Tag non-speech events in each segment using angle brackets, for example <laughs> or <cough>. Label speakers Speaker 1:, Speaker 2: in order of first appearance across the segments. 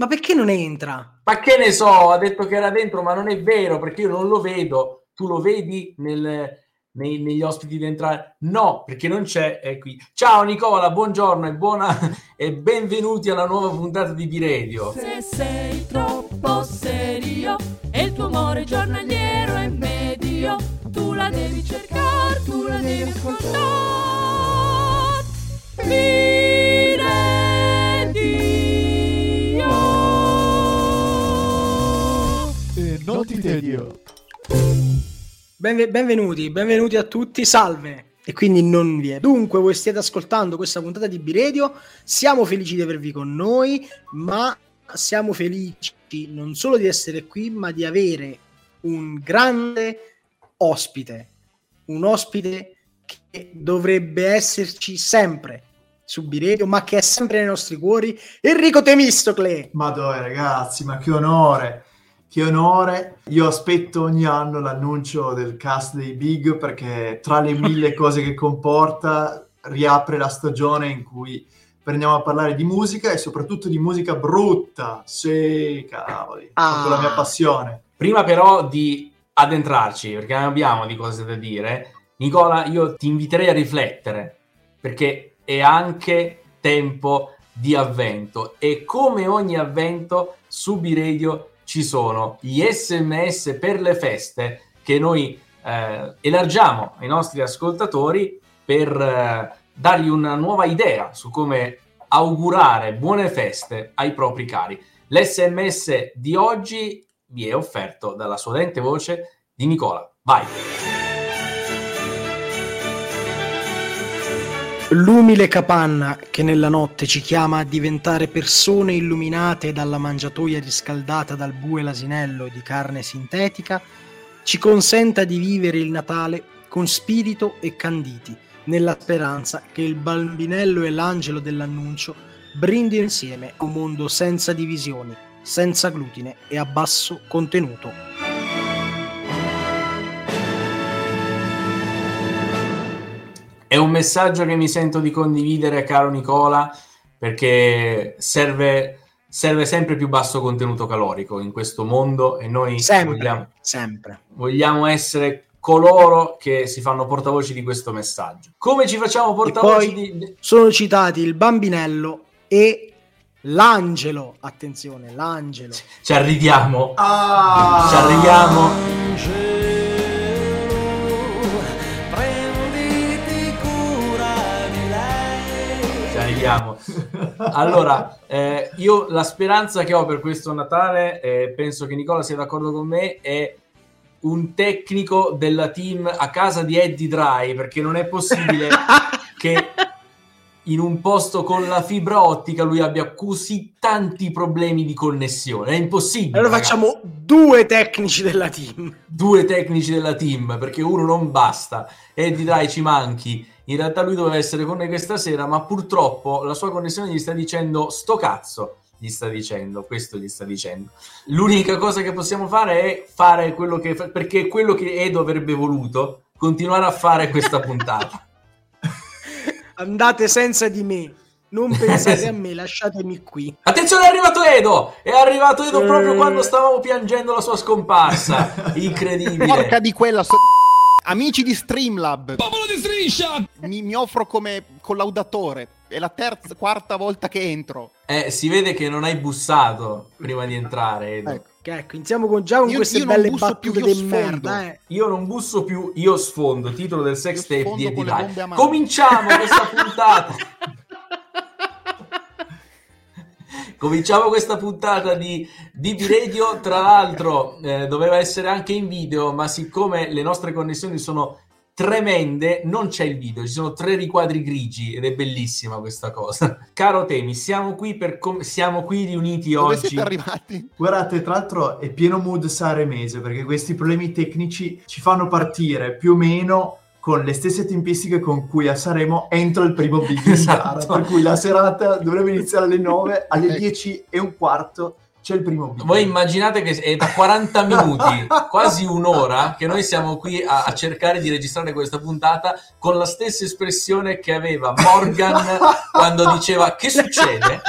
Speaker 1: Ma perché non entra?
Speaker 2: Ma che ne so, ha detto che era dentro, ma non è vero perché io non lo vedo. Tu lo vedi nel, nei, negli ospiti di entrare? No, perché non c'è, è qui. Ciao Nicola, buongiorno e, buona, <laughs> e benvenuti alla nuova puntata di B-Radio.
Speaker 3: Se sei troppo serio e il tuo amore giornaliero è medio, tu la devi cercare, tu la devi ascoltare.
Speaker 4: Tedio.
Speaker 1: Benve- benvenuti, benvenuti a tutti, salve. E quindi non vi è. Dunque, voi stiate ascoltando questa puntata di B-Radio, siamo felici di avervi con noi, ma siamo felici non solo di essere qui, ma di avere un grande ospite, un ospite che dovrebbe esserci sempre su B-Radio, ma che è sempre nei nostri cuori, Enrico Temistocle.
Speaker 4: Madonna ragazzi, ma che onore, che onore. Io aspetto ogni anno l'annuncio del cast dei Big perché tra le mille cose che comporta riapre la stagione in cui prendiamo a parlare di musica e soprattutto di musica brutta. Sì, cavoli,
Speaker 1: Ah.
Speaker 4: la mia passione.
Speaker 2: Prima però di addentrarci, perché ne abbiamo di cose da dire, Nicola, io ti inviterei a riflettere, perché è anche tempo di avvento e come ogni avvento su B-Radio ci sono gli sms per le feste che noi eh, elargiamo ai nostri ascoltatori per eh, dargli una nuova idea su come augurare buone feste ai propri cari. L'SMS di oggi vi è offerto dalla suadente voce di Nicola. Vai!
Speaker 1: L'umile capanna che nella notte ci chiama a diventare persone illuminate dalla mangiatoia riscaldata dal bue l'asinello di carne sintetica, ci consenta di vivere il Natale con spirito e canditi, nella speranza che il bambinello e l'angelo dell'annuncio brindino insieme un mondo senza divisioni, senza glutine e a basso contenuto.
Speaker 2: È un messaggio che mi sento di condividere, caro Nicola, perché serve, serve sempre più basso contenuto calorico in questo mondo e noi
Speaker 1: Sempre,
Speaker 2: vogliamo,
Speaker 1: sempre.
Speaker 2: vogliamo essere coloro che si fanno portavoci di questo messaggio. Come ci facciamo portavoci di...
Speaker 1: sono citati il bambinello e l'angelo. Attenzione, l'angelo.
Speaker 2: Ci arriviamo,
Speaker 4: Ah!
Speaker 2: ci arriviamo.
Speaker 3: Prenditi
Speaker 2: arriviamo. Allora, eh, io la speranza che ho per questo Natale, eh, penso che Nicola sia d'accordo con me, è un tecnico della team a casa di Eddie Dry, perché non è possibile <laughs> che in un posto con la fibra ottica lui abbia così tanti problemi di connessione. È impossibile.
Speaker 1: Allora
Speaker 2: ragazzi.
Speaker 1: facciamo due tecnici della team.
Speaker 2: due tecnici della team perché uno non basta Eddie dai ci manchi in realtà lui doveva essere con noi questa sera ma purtroppo la sua connessione gli sta dicendo sto cazzo gli sta dicendo questo gli sta dicendo l'unica cosa che possiamo fare è fare quello che perché quello che Edo avrebbe voluto continuare a fare questa <laughs> puntata
Speaker 1: Andate senza di me. Non pensate a <laughs> me, lasciatemi qui.
Speaker 2: Attenzione, è arrivato Edo! È arrivato Edo proprio
Speaker 1: Eh.
Speaker 2: quando stavamo piangendo la sua scomparsa. <laughs> Incredibile.
Speaker 5: Porca di quella so- Amici di Streamlab. Popolo di striscia! Mi, mi offro come collaudatore. È la terza, quarta volta che entro.
Speaker 2: Eh, si vede che non hai bussato prima di entrare, Edo.
Speaker 5: Ecco.
Speaker 1: Che ecco, iniziamo con, già con
Speaker 5: Io-
Speaker 1: queste
Speaker 5: io non
Speaker 1: belle
Speaker 5: busso
Speaker 1: battute
Speaker 5: più, io
Speaker 1: di
Speaker 5: sfondo.
Speaker 1: merda. Eh.
Speaker 2: Io non busso più, io sfondo. Titolo del sex
Speaker 5: Io
Speaker 2: tape di Eddie. Cominciamo questa <laughs> puntata. Cominciamo questa puntata di DB Radio. Tra l'altro, eh, doveva essere anche in video, ma siccome le nostre connessioni sono tremende, non c'è il video. Ci sono tre riquadri grigi ed è bellissima questa cosa. <laughs> Caro Temi, siamo qui, per com- siamo qui riuniti
Speaker 5: Dove
Speaker 2: oggi.
Speaker 5: siete arrivati?
Speaker 4: Guardate, tra l'altro è pieno mood saremese perché questi problemi tecnici ci fanno partire più o meno con le stesse tempistiche con cui a Sanremo entra il primo Big
Speaker 2: Esatto.
Speaker 4: per cui la serata dovrebbe iniziare alle 9, alle
Speaker 5: Ecco.
Speaker 4: 10 e un quarto c'è il primo big.
Speaker 2: Voi immaginate che è da 40 minuti, quasi un'ora, che noi siamo qui a, a, cercare di registrare questa puntata con la stessa espressione che aveva Morgan quando diceva che succede?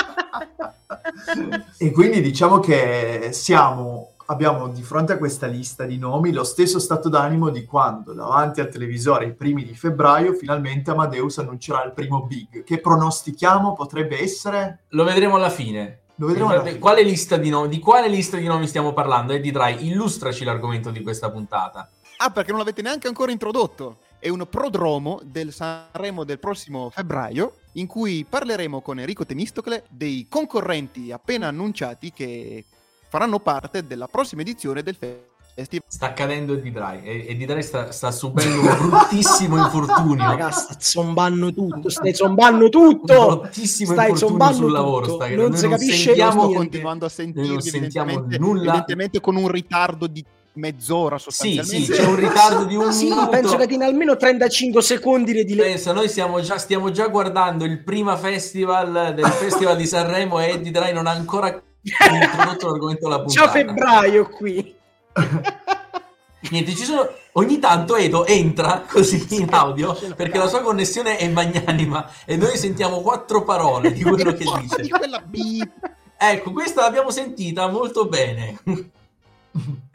Speaker 4: E quindi diciamo che siamo, abbiamo di fronte a questa lista di nomi lo stesso stato d'animo di quando davanti al televisore i primi di febbraio finalmente Amadeus annuncerà il primo big. Che pronostichiamo potrebbe essere?
Speaker 2: Lo vedremo alla fine.
Speaker 4: Lo vedremo alla fine.
Speaker 2: Quale lista di nomi, di quale lista di nomi stiamo parlando? Eddie Dry, illustraci l'argomento di questa puntata.
Speaker 5: Ah, perché non l'avete neanche ancora introdotto. È un prodromo del Sanremo del prossimo febbraio in cui parleremo con Enrico Temistocle dei concorrenti appena annunciati che faranno parte della prossima edizione del festival.
Speaker 2: Sta accadendo Eddie Dry. Eddie Dry sta, sta subendo un bruttissimo infortunio.
Speaker 1: Ragazzi, stai zombando tutto. Stai zombando tutto.
Speaker 2: Un bruttissimo stai infortunio sul lavoro.
Speaker 1: Sta non si capisce.
Speaker 5: Stiamo continuando a sentirvi.
Speaker 2: Non sentiamo
Speaker 5: evidentemente,
Speaker 2: nulla.
Speaker 5: Evidentemente con un ritardo di mezz'ora sostanzialmente.
Speaker 2: Sì, sì, c'è un ritardo di un
Speaker 1: sì,
Speaker 2: minuto.
Speaker 1: penso che tieni almeno 35 secondi di delay.
Speaker 2: Pensa, noi stiamo già, stiamo già guardando il prima festival del Festival di Sanremo e Eddie Dry non ha ancora introdotto l'argomento della puntata.
Speaker 1: Ciao febbraio qui. <laughs>
Speaker 2: Niente, ci sono... Ogni tanto Edo entra così in audio perché la sua connessione è magnanima e noi sentiamo quattro parole di quello che dice. Ecco, questa l'abbiamo sentita molto bene. <laughs>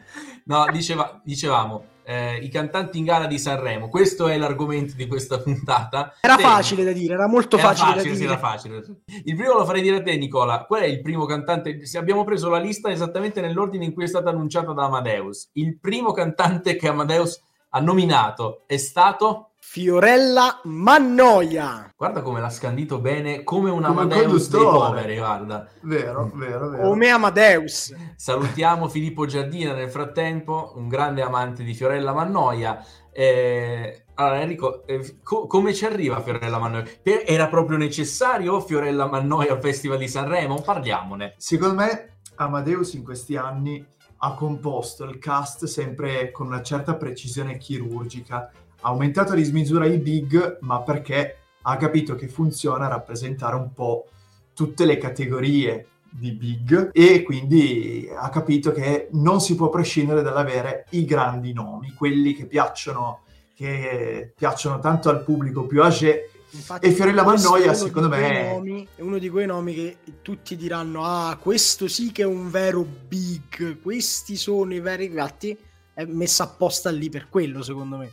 Speaker 2: No, diceva, dicevamo, eh, i cantanti in gara di Sanremo, questo è l'argomento di questa <laughs> puntata.
Speaker 1: Era
Speaker 2: Bene.
Speaker 1: facile da dire, era molto
Speaker 2: Era
Speaker 1: facile,
Speaker 2: facile,
Speaker 1: da dire.
Speaker 2: era facile. Il primo lo farei dire a te, Nicola. Qual è il primo cantante? Se abbiamo preso la lista esattamente nell'ordine in cui è stata annunciata da Amadeus. Il primo cantante che Amadeus ha nominato è stato.
Speaker 1: Fiorella Mannoia.
Speaker 2: Guarda come l'ha scandito bene, come un
Speaker 4: Come un
Speaker 2: Amadeus dei poveri, guarda.
Speaker 4: Vero, vero, vero.
Speaker 1: Come Amadeus.
Speaker 2: Salutiamo Filippo Giardina nel frattempo, un grande amante di Fiorella Mannoia. Eh, allora, Enrico, eh, co- come ci arriva Fiorella Mannoia? Per- era proprio necessario Fiorella Mannoia al Festival di Sanremo? Parliamone.
Speaker 4: Secondo me Amadeus in questi anni ha composto il cast sempre con una certa precisione chirurgica. Ha aumentato di smisura i big, ma perché ha capito che funziona rappresentare un po' tutte le categorie di big e quindi ha capito che non si può prescindere dall'avere i grandi nomi, quelli che piacciono, che piacciono tanto al pubblico più âgé
Speaker 1: Infatti,
Speaker 4: E Fiorella Mannoia, secondo me-
Speaker 1: nomi- è uno di quei nomi che tutti diranno: Ah, questo sì che è un vero big. Questi sono i veri. Infatti, è messa apposta lì per quello, secondo me.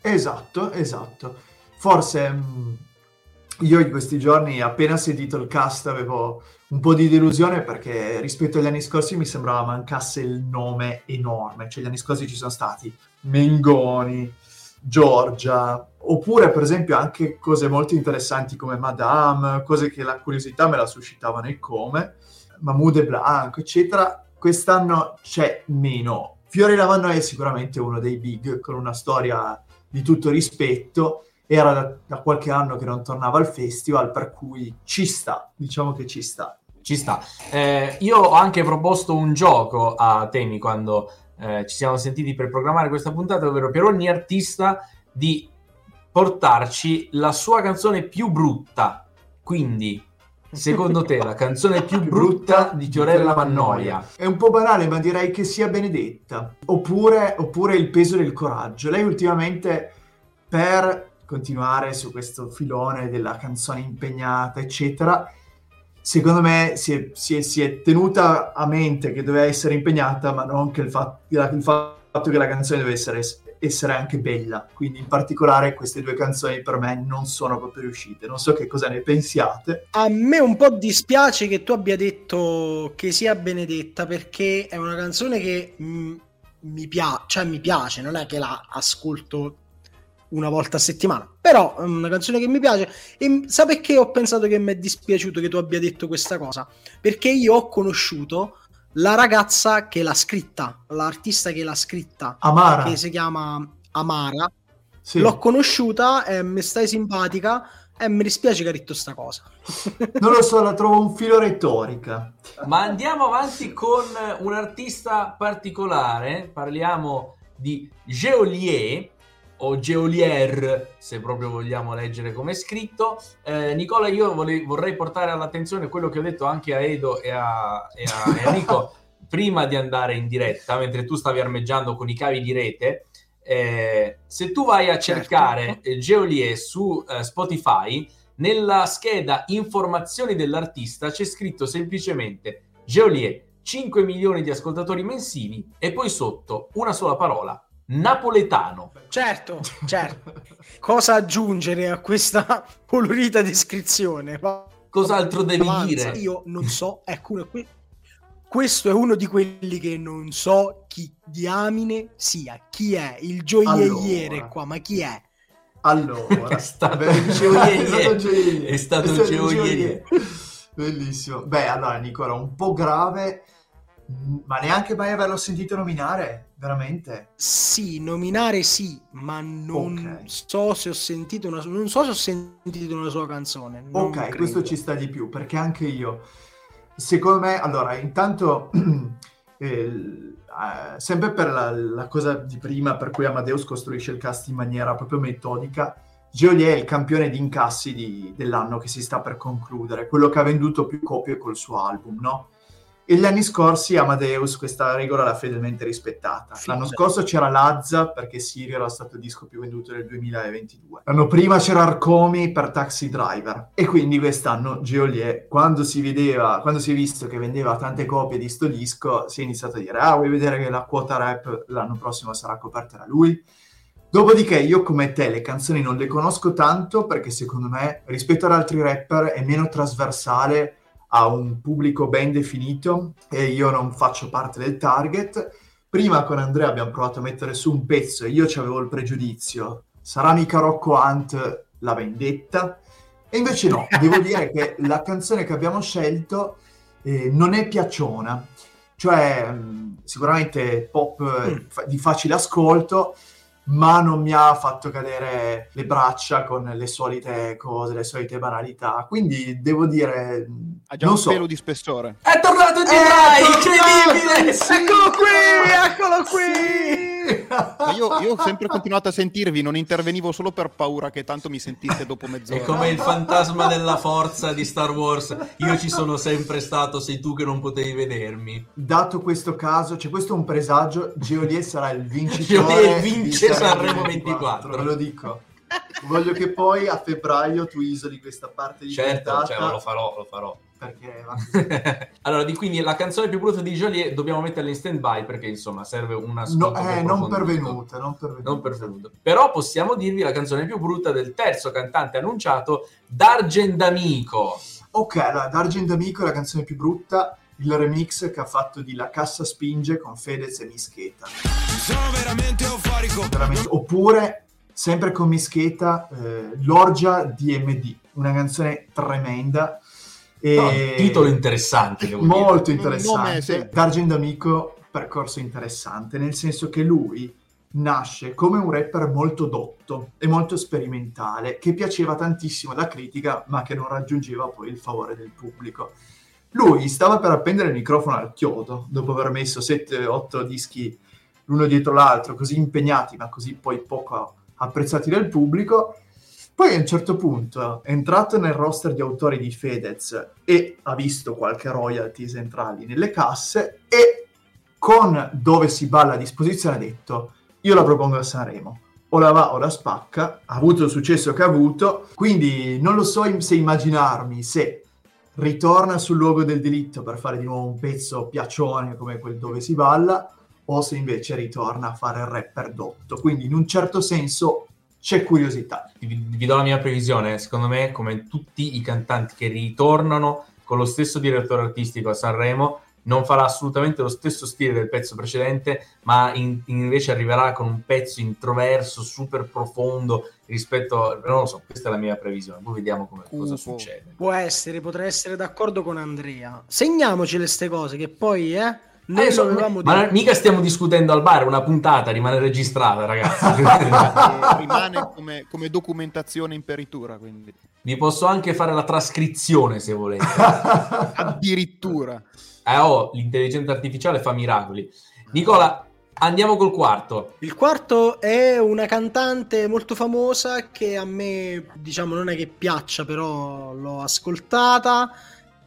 Speaker 4: Esatto, esatto. Forse mh, io in questi giorni, appena sentito il cast, avevo un po' di delusione perché rispetto agli anni scorsi mi sembrava mancasse il nome enorme. Cioè, gli anni scorsi ci sono stati Mengoni, Giorgia, oppure per esempio anche cose molto interessanti come Madame, cose che la curiosità me la suscitavano e come, Mahmoud e eccetera. Quest'anno c'è meno. Fiorella Mannoia è sicuramente uno dei big con una storia di tutto rispetto. Era da, da qualche anno che non tornava al festival, per cui ci sta, diciamo che ci sta.
Speaker 2: Ci sta. Eh, io ho anche proposto un gioco a Temi quando eh, ci siamo sentiti per programmare questa puntata, ovvero per ogni artista di portarci la sua canzone più brutta. Quindi, secondo te, la canzone più brutta di Fiorella Mannoia?
Speaker 4: È un po' banale, ma direi che sia Benedetta. Oppure, oppure Il peso del coraggio. Lei ultimamente, per continuare su questo filone della canzone impegnata, eccetera, secondo me si è, si è- si è tenuta a mente che doveva essere impegnata, ma non che il, fa- il fatto che la canzone deve essere, essere anche bella. Quindi, in particolare, queste due canzoni per me non sono proprio riuscite. Non so che cosa ne pensiate.
Speaker 1: A me un po' dispiace che tu abbia detto che sia Benedetta perché è una canzone che mm, mi piace, cioè mi piace, non è che la ascolto una volta a settimana, però è una canzone che mi piace e sa perché ho pensato che mi è dispiaciuto che tu abbia detto questa cosa? Perché io ho conosciuto la ragazza che l'ha scritta, l'artista che l'ha scritta,
Speaker 4: Amara.
Speaker 1: che si chiama Amara.
Speaker 4: Sì.
Speaker 1: L'ho conosciuta e mi stai simpatica e mi dispiace che ha detto sta cosa. <laughs>
Speaker 4: Non lo so, la trovo un filo retorica.
Speaker 2: Ma andiamo avanti con un artista particolare, parliamo di Geolier, o Geolier, se proprio vogliamo leggere come è scritto. Eh, Nicola, io vole- vorrei portare all'attenzione quello che ho detto anche a Edo e a, e a Enrico <laughs> prima di andare in diretta, mentre tu stavi armeggiando con i cavi di rete. Eh, se tu vai a
Speaker 1: Certo.
Speaker 2: cercare eh, Geolier su eh, Spotify, nella scheda informazioni dell'artista c'è scritto semplicemente Geolier 5 milioni di ascoltatori mensili e poi sotto una sola parola napoletano.
Speaker 1: Certo, certo. Cosa aggiungere a questa colorita descrizione?
Speaker 2: Cos'altro devi
Speaker 1: avanza.
Speaker 2: dire?
Speaker 1: Io non so, ecco, que- questo è uno di quelli che non so chi diamine sia. Chi è il gioielliere
Speaker 4: Allora.
Speaker 1: qua? Ma chi è?
Speaker 4: Allora,
Speaker 2: È stato <laughs> il gioielliere.
Speaker 4: È stato il gioielliere. Bellissimo. Beh, allora, Nicola, un po' grave, ma neanche mai averlo sentito nominare, veramente.
Speaker 1: Sì, nominare sì, ma non
Speaker 4: Ok.
Speaker 1: so se ho sentito una, non so se ho sentito una sua canzone.
Speaker 4: Ok,
Speaker 1: credo.
Speaker 4: questo ci sta di più, perché anche io, secondo me, allora, intanto, <clears throat> eh, eh, sempre per la, la cosa di prima, per cui Amadeus costruisce il cast in maniera proprio metodica, Geolier è il campione di incassi di- dell'anno che si sta per concludere, quello che ha venduto più copie col suo album, no? E gli anni scorsi Amadeus questa regola l'ha fedelmente rispettata. L'anno
Speaker 1: Fidati.
Speaker 4: scorso c'era Lazza perché Sirio era stato il disco più venduto del 2022. L'anno prima c'era Arcomi per Taxi Driver. E quindi quest'anno Geolier, quando si vedeva, quando si è visto che vendeva tante copie di sto disco, si è iniziato a dire ah vuoi vedere che la quota rap l'anno prossimo sarà coperta da lui? Dopodiché io come te le canzoni non le conosco tanto perché secondo me rispetto ad altri rapper è meno trasversale a un pubblico ben definito e io non faccio parte del target. Prima con Andrea abbiamo provato a mettere su un pezzo e io avevo il pregiudizio, sarà mica Rocco Hunt la vendetta? E invece no, <laughs> devo dire che la canzone che abbiamo scelto eh, non è piacciona, cioè mh, sicuramente pop eh,
Speaker 1: Mm.
Speaker 4: di facile ascolto, ma non mi ha fatto cadere le braccia con le solite cose, le solite banalità. Quindi devo dire,
Speaker 5: Ha già
Speaker 4: non
Speaker 5: un
Speaker 4: so.
Speaker 5: pelo di spessore.
Speaker 2: È tornato di
Speaker 4: Eh,
Speaker 2: incredibile!
Speaker 4: Sì!
Speaker 1: Eccolo qui, eccolo qui!
Speaker 5: Ma io, io ho sempre continuato a sentirvi, non intervenivo solo per paura che tanto mi sentiste dopo
Speaker 2: È
Speaker 5: mezz'ora.
Speaker 2: come il fantasma della forza di Star Wars. Io ci sono sempre stato, sei tu che non potevi vedermi.
Speaker 4: Dato questo caso, c'è questo è un presagio, Geolier sarà il <laughs> vincitore
Speaker 2: Geolier vince Sanremo 24.
Speaker 4: ve lo dico. Voglio che poi a febbraio tu isoli questa parte di
Speaker 2: Certo,
Speaker 4: puntata,
Speaker 2: cioè, lo farò, lo farò.
Speaker 4: perché va così. <laughs>
Speaker 2: allora, di quindi la canzone più brutta di Joliet dobbiamo metterla in stand by perché insomma serve un
Speaker 4: No, eh, non pervenuta, non pervenuta.
Speaker 2: Non pervenuto. Però possiamo dirvi la canzone più brutta del terzo cantante annunciato, Dargen D'Amico.
Speaker 4: Ok, allora, D'Argent Amico è la canzone più brutta, il remix che ha fatto di La Cassa Spinge con Fedez e Mischeta.
Speaker 6: Sono veramente euforico.
Speaker 4: Veramente. Oppure, sempre con Mischeta, eh, L'Orgia DMD, una canzone tremenda. E...
Speaker 2: No, un titolo interessante, devo dire.
Speaker 4: molto
Speaker 5: nome,
Speaker 4: interessante.
Speaker 5: sì.
Speaker 4: D'Argent Amico, percorso interessante, nel senso che lui nasce come un rapper molto dotto e molto sperimentale, che piaceva tantissimo alla critica, ma che non raggiungeva poi il favore del pubblico. Lui stava per appendere il microfono al chiodo, dopo aver messo 7-8 dischi l'uno dietro l'altro, così impegnati, ma così poi poco apprezzati dal pubblico. Poi a un certo punto è entrato nel roster di autori di Fedez e ha visto qualche royalties entrargli nelle casse e con dove si balla a disposizione ha detto io la propongo a Sanremo. O la va o la spacca, ha avuto il successo che ha avuto, quindi non lo so se immaginarmi se ritorna sul luogo del delitto per fare di nuovo un pezzo piacione come quel dove si balla, o se invece ritorna a fare il rapper dotto. Quindi in un certo senso c'è curiosità.
Speaker 2: Vi, vi do la mia previsione. Secondo me, come tutti i cantanti che ritornano con lo stesso direttore artistico a Sanremo, non farà assolutamente lo stesso stile del pezzo precedente, ma in- invece arriverà con un pezzo introverso, super profondo rispetto. Non lo so, questa è la mia previsione. Poi vediamo come, cosa succede.
Speaker 1: Può essere, potrei essere d'accordo con Andrea. Segniamoci queste cose che poi, eh, noi
Speaker 2: Eh, so-
Speaker 1: lo avevamo
Speaker 2: ma
Speaker 1: detto.
Speaker 2: mica stiamo discutendo al bar, una puntata rimane registrata, ragazzi. <laughs>
Speaker 5: E rimane come, come documentazione in peritura, quindi
Speaker 2: Vi posso anche fare la trascrizione se volete.
Speaker 5: addirittura.
Speaker 2: Eh, oh, l'intelligenza artificiale fa miracoli. Nicola, Andiamo col quarto.
Speaker 1: Il quarto è una cantante molto famosa che a me, diciamo, non è che piaccia, però l'ho ascoltata.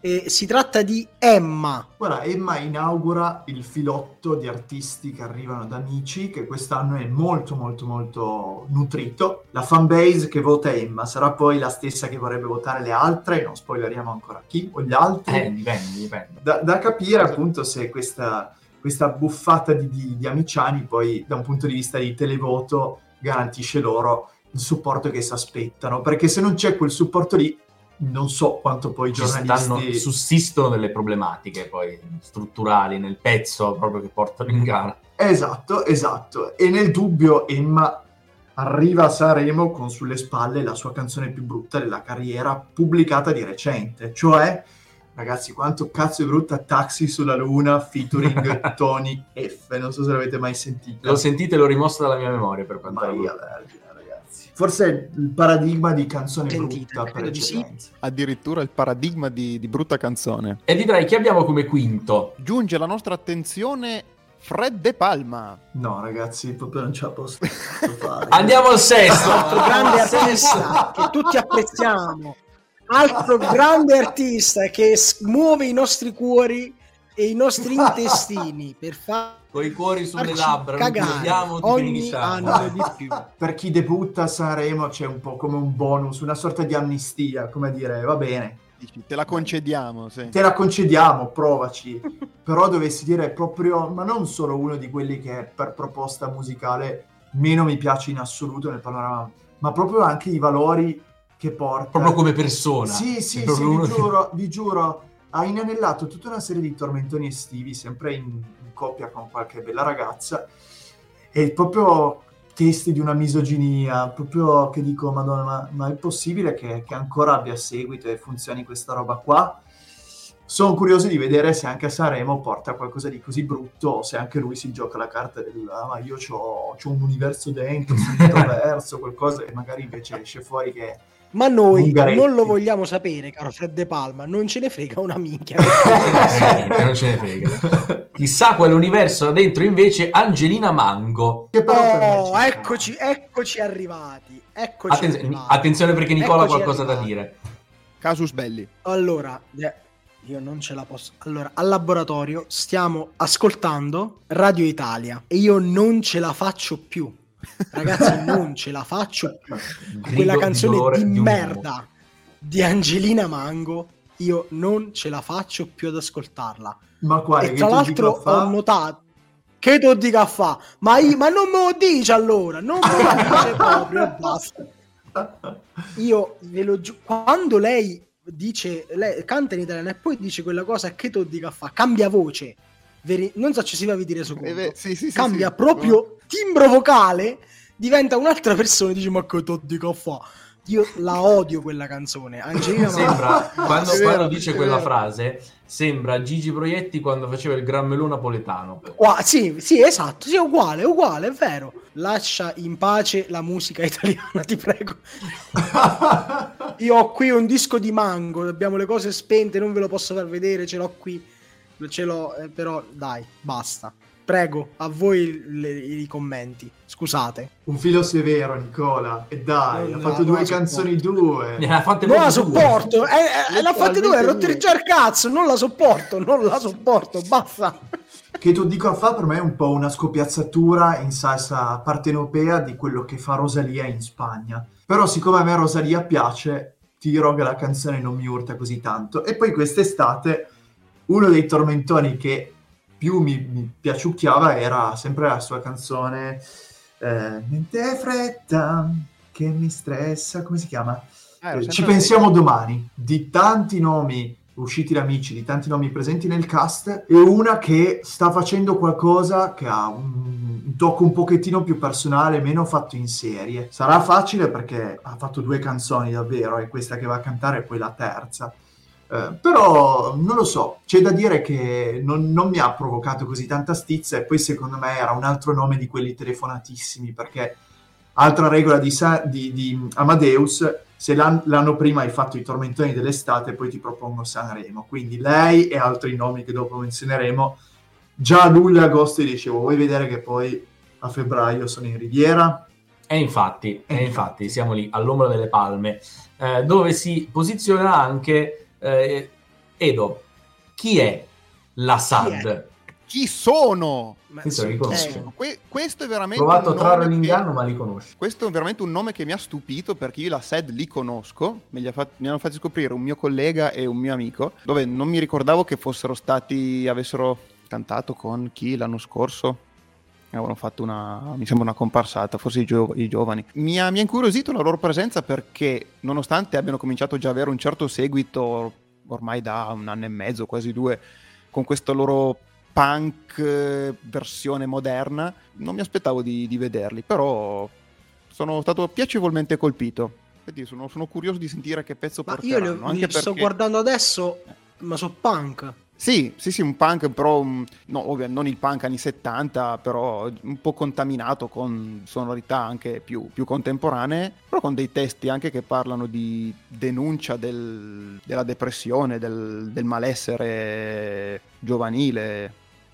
Speaker 1: E si tratta di Emma.
Speaker 4: Guarda, Emma inaugura il filotto di artisti che arrivano da amici, che quest'anno è molto molto molto nutrito. La fanbase che vota Emma sarà poi la stessa che vorrebbe votare le altre, non spoileriamo ancora chi o gli altri.
Speaker 2: Eh, dipende, dipende.
Speaker 4: Da, da capire appunto se questa, questa buffata di, di, di amiciani poi da un punto di vista di televoto garantisce loro il supporto che si aspettano, perché se non c'è quel supporto lì non so quanto poi i
Speaker 2: Ci stanno,
Speaker 4: giornalisti...
Speaker 2: sussistono delle problematiche poi strutturali nel pezzo proprio che portano in gara.
Speaker 4: Esatto, esatto. E nel dubbio Emma arriva a Sanremo con sulle spalle la sua canzone più brutta della carriera pubblicata di recente, cioè, ragazzi, quanto cazzo è brutta Taxi sulla Luna featuring <laughs> Tony F. Non so se l'avete mai sentito.
Speaker 2: L'ho sentito e l'ho rimosso dalla mia memoria per quanto riguarda.
Speaker 4: Forse è il paradigma di canzone
Speaker 1: Sentite,
Speaker 4: brutta per
Speaker 1: credo di sì.
Speaker 4: eccellenza.
Speaker 5: Addirittura il paradigma di, di brutta canzone.
Speaker 2: E direi che abbiamo come quinto.
Speaker 5: Giunge alla nostra attenzione Fred De Palma.
Speaker 4: No, ragazzi, proprio non ce la posso <laughs> fare.
Speaker 2: Andiamo al sesto.
Speaker 1: altro grande artista che tutti apprezziamo, altro grande artista che muove i nostri cuori e i nostri <laughs> intestini per farci
Speaker 2: Con i cuori sulle labbra, non
Speaker 1: cagare ogni anno di più. <laughs>
Speaker 4: per chi debutta a Sanremo c'è un po' come un bonus, una sorta di amnistia, come dire, va bene,
Speaker 5: te la concediamo. sì.
Speaker 4: te la concediamo, provaci. <laughs> Però dovessi dire proprio, ma non solo uno di quelli che per proposta musicale meno mi piace in assoluto nel panorama, ma proprio anche i valori che porta.
Speaker 2: Proprio come persona.
Speaker 4: Sì, sì, sì, vi giuro, vi giuro, ha inanellato tutta una serie di tormentoni estivi, sempre in, in coppia con qualche bella ragazza, e proprio testi di una misoginia, proprio che dico, madonna, ma, ma è possibile che, che ancora abbia seguito e funzioni questa roba qua? Sono curioso di vedere se anche a Sanremo porta qualcosa di così brutto o se anche lui si gioca la carta del ah, ma io c'ho un universo dentro, sono <laughs> introverso, qualcosa e magari invece esce fuori che
Speaker 1: Ma noi
Speaker 4: Ungaretti.
Speaker 1: non lo vogliamo sapere, caro Fred De Palma, non ce ne frega una minchia. <laughs>
Speaker 2: Eh, non ce ne frega. Chissà quale universo ha dentro invece Angelina Mango.
Speaker 4: Che però
Speaker 1: Oh, eccoci, eccoci arrivati. Eccoci
Speaker 2: Atten-
Speaker 1: arrivati.
Speaker 2: attenzione perché Nicola ha qualcosa da
Speaker 1: arrivati.
Speaker 2: dire.
Speaker 5: Casus belli.
Speaker 1: Allora, eh, io non ce la posso. Allora, al laboratorio stiamo ascoltando Radio Italia e io non ce la faccio più. Ragazzi, non ce la faccio più.
Speaker 2: Grido
Speaker 1: Quella canzone di,
Speaker 2: di
Speaker 1: merda di Angelina Mango, io non ce la faccio più ad ascoltarlo.
Speaker 4: Ma quale?
Speaker 1: e tra l'altro ho notato che tu dica fa, ma, io- ma non me lo dice allora, non me lo dice <laughs> proprio, basta. Io ve lo giuro, quando lei dice, lei canta in italiano e poi dice quella cosa che tu dica fa, cambia voce, veri- non so se si va a vedere su
Speaker 5: Eh, beh, sì, sì, sì,
Speaker 1: cambia
Speaker 5: sì.
Speaker 1: proprio timbro vocale, diventa un'altra persona e dice ma che tu dica fa. Io la odio quella canzone. Angelina <laughs>
Speaker 2: Sembra,
Speaker 1: Mango-
Speaker 2: quando,
Speaker 1: È
Speaker 2: quando
Speaker 1: vero,
Speaker 2: dice quella
Speaker 1: vero.
Speaker 2: frase, sembra Gigi Proietti quando faceva il gran melò napoletano.
Speaker 1: Qua- sì, sì, esatto, sì, è uguale, è uguale, è vero. Lascia in pace la musica <laughs> italiana, ti prego. <laughs> Io ho qui un disco di Mango, abbiamo le cose spente, non ve lo posso far vedere, ce l'ho qui. Ce l'ho, eh, però dai, basta. Prego, a voi le- i commenti. Scusate.
Speaker 4: Un filo severo, Nicola. E dai,
Speaker 1: Non
Speaker 4: ha fatto
Speaker 1: non
Speaker 4: due canzoni due.
Speaker 2: Ne ha fatte
Speaker 1: Non la sopporto, eh, eh, l'ha fatte due, già il cazzo, non la sopporto, non la sopporto, basta.
Speaker 4: Che tu dico a fa per me è un po' una scopiazzatura in salsa partenopea di quello che fa Rosalia in Spagna. Però siccome a me Rosalia piace, ti dirò che la canzone non mi urta così tanto. E poi quest'estate uno dei tormentoni che più mi, mi piaciucchiava era sempre la sua canzone eh, Niente fretta che mi stressa, come si chiama? Eh,
Speaker 5: sempre
Speaker 4: Ci pensiamo domani. Di tanti nomi usciti da amici, di tanti nomi presenti nel cast, e una che sta facendo qualcosa che ha un, un tocco un pochettino più personale, meno fatto in serie. Sarà facile perché ha fatto due canzoni davvero, e questa che va a cantare è poi la terza. Eh, però non lo so, c'è da dire che non, non mi ha provocato così tanta stizza e poi secondo me era un altro nome di quelli telefonatissimi perché altra regola di, di- di Amadeus, se l'an- l'anno prima hai fatto i tormentoni dell'estate poi ti propongo Sanremo, quindi lei e altri nomi che dopo menzioneremo già a luglio e agosto dicevo vuoi vedere che poi a febbraio sono in Riviera?
Speaker 2: E infatti, e infatti siamo lì all'ombra delle palme, eh, dove si posiziona anche eh, Edo. Chi è la SAD?
Speaker 5: Chi sono?
Speaker 1: Ma
Speaker 2: Questo lo
Speaker 1: sì,
Speaker 2: riconosco.
Speaker 1: eh,
Speaker 5: Que- questo è
Speaker 2: Ho
Speaker 5: veramente
Speaker 2: provato a
Speaker 5: un
Speaker 2: trarre
Speaker 5: nome che-
Speaker 2: l'inganno, ma li conosci.
Speaker 5: Questo è veramente un nome che mi ha stupito perché io la SED li conosco, me li ha fat- mi hanno fatto scoprire un mio collega e un mio amico, dove non mi ricordavo che fossero stati, avessero cantato con chi l'anno scorso. Avevano fatto una, mi sembra una comparsata, forse i, gio- i giovani. Mi ha, mi ha incuriosito la loro presenza perché, nonostante abbiano cominciato già ad avere un certo seguito ormai da un anno e mezzo, quasi due, con questo loro punk eh, versione moderna, non mi aspettavo di, di vederli, però sono stato piacevolmente colpito. Quindi sono, sono curioso di sentire che pezzo
Speaker 1: Ma io
Speaker 5: porteranno.
Speaker 1: li,
Speaker 5: anche
Speaker 1: li sto
Speaker 5: perché-
Speaker 1: guardando adesso, ma so punk.
Speaker 5: Sì, sì, sì, un punk, però un- no, ovvio, non il punk anni 70, però un po' contaminato con sonorità anche più, più contemporanee, però con dei testi anche che parlano di denuncia del- della depressione, del, del malessere giovanile.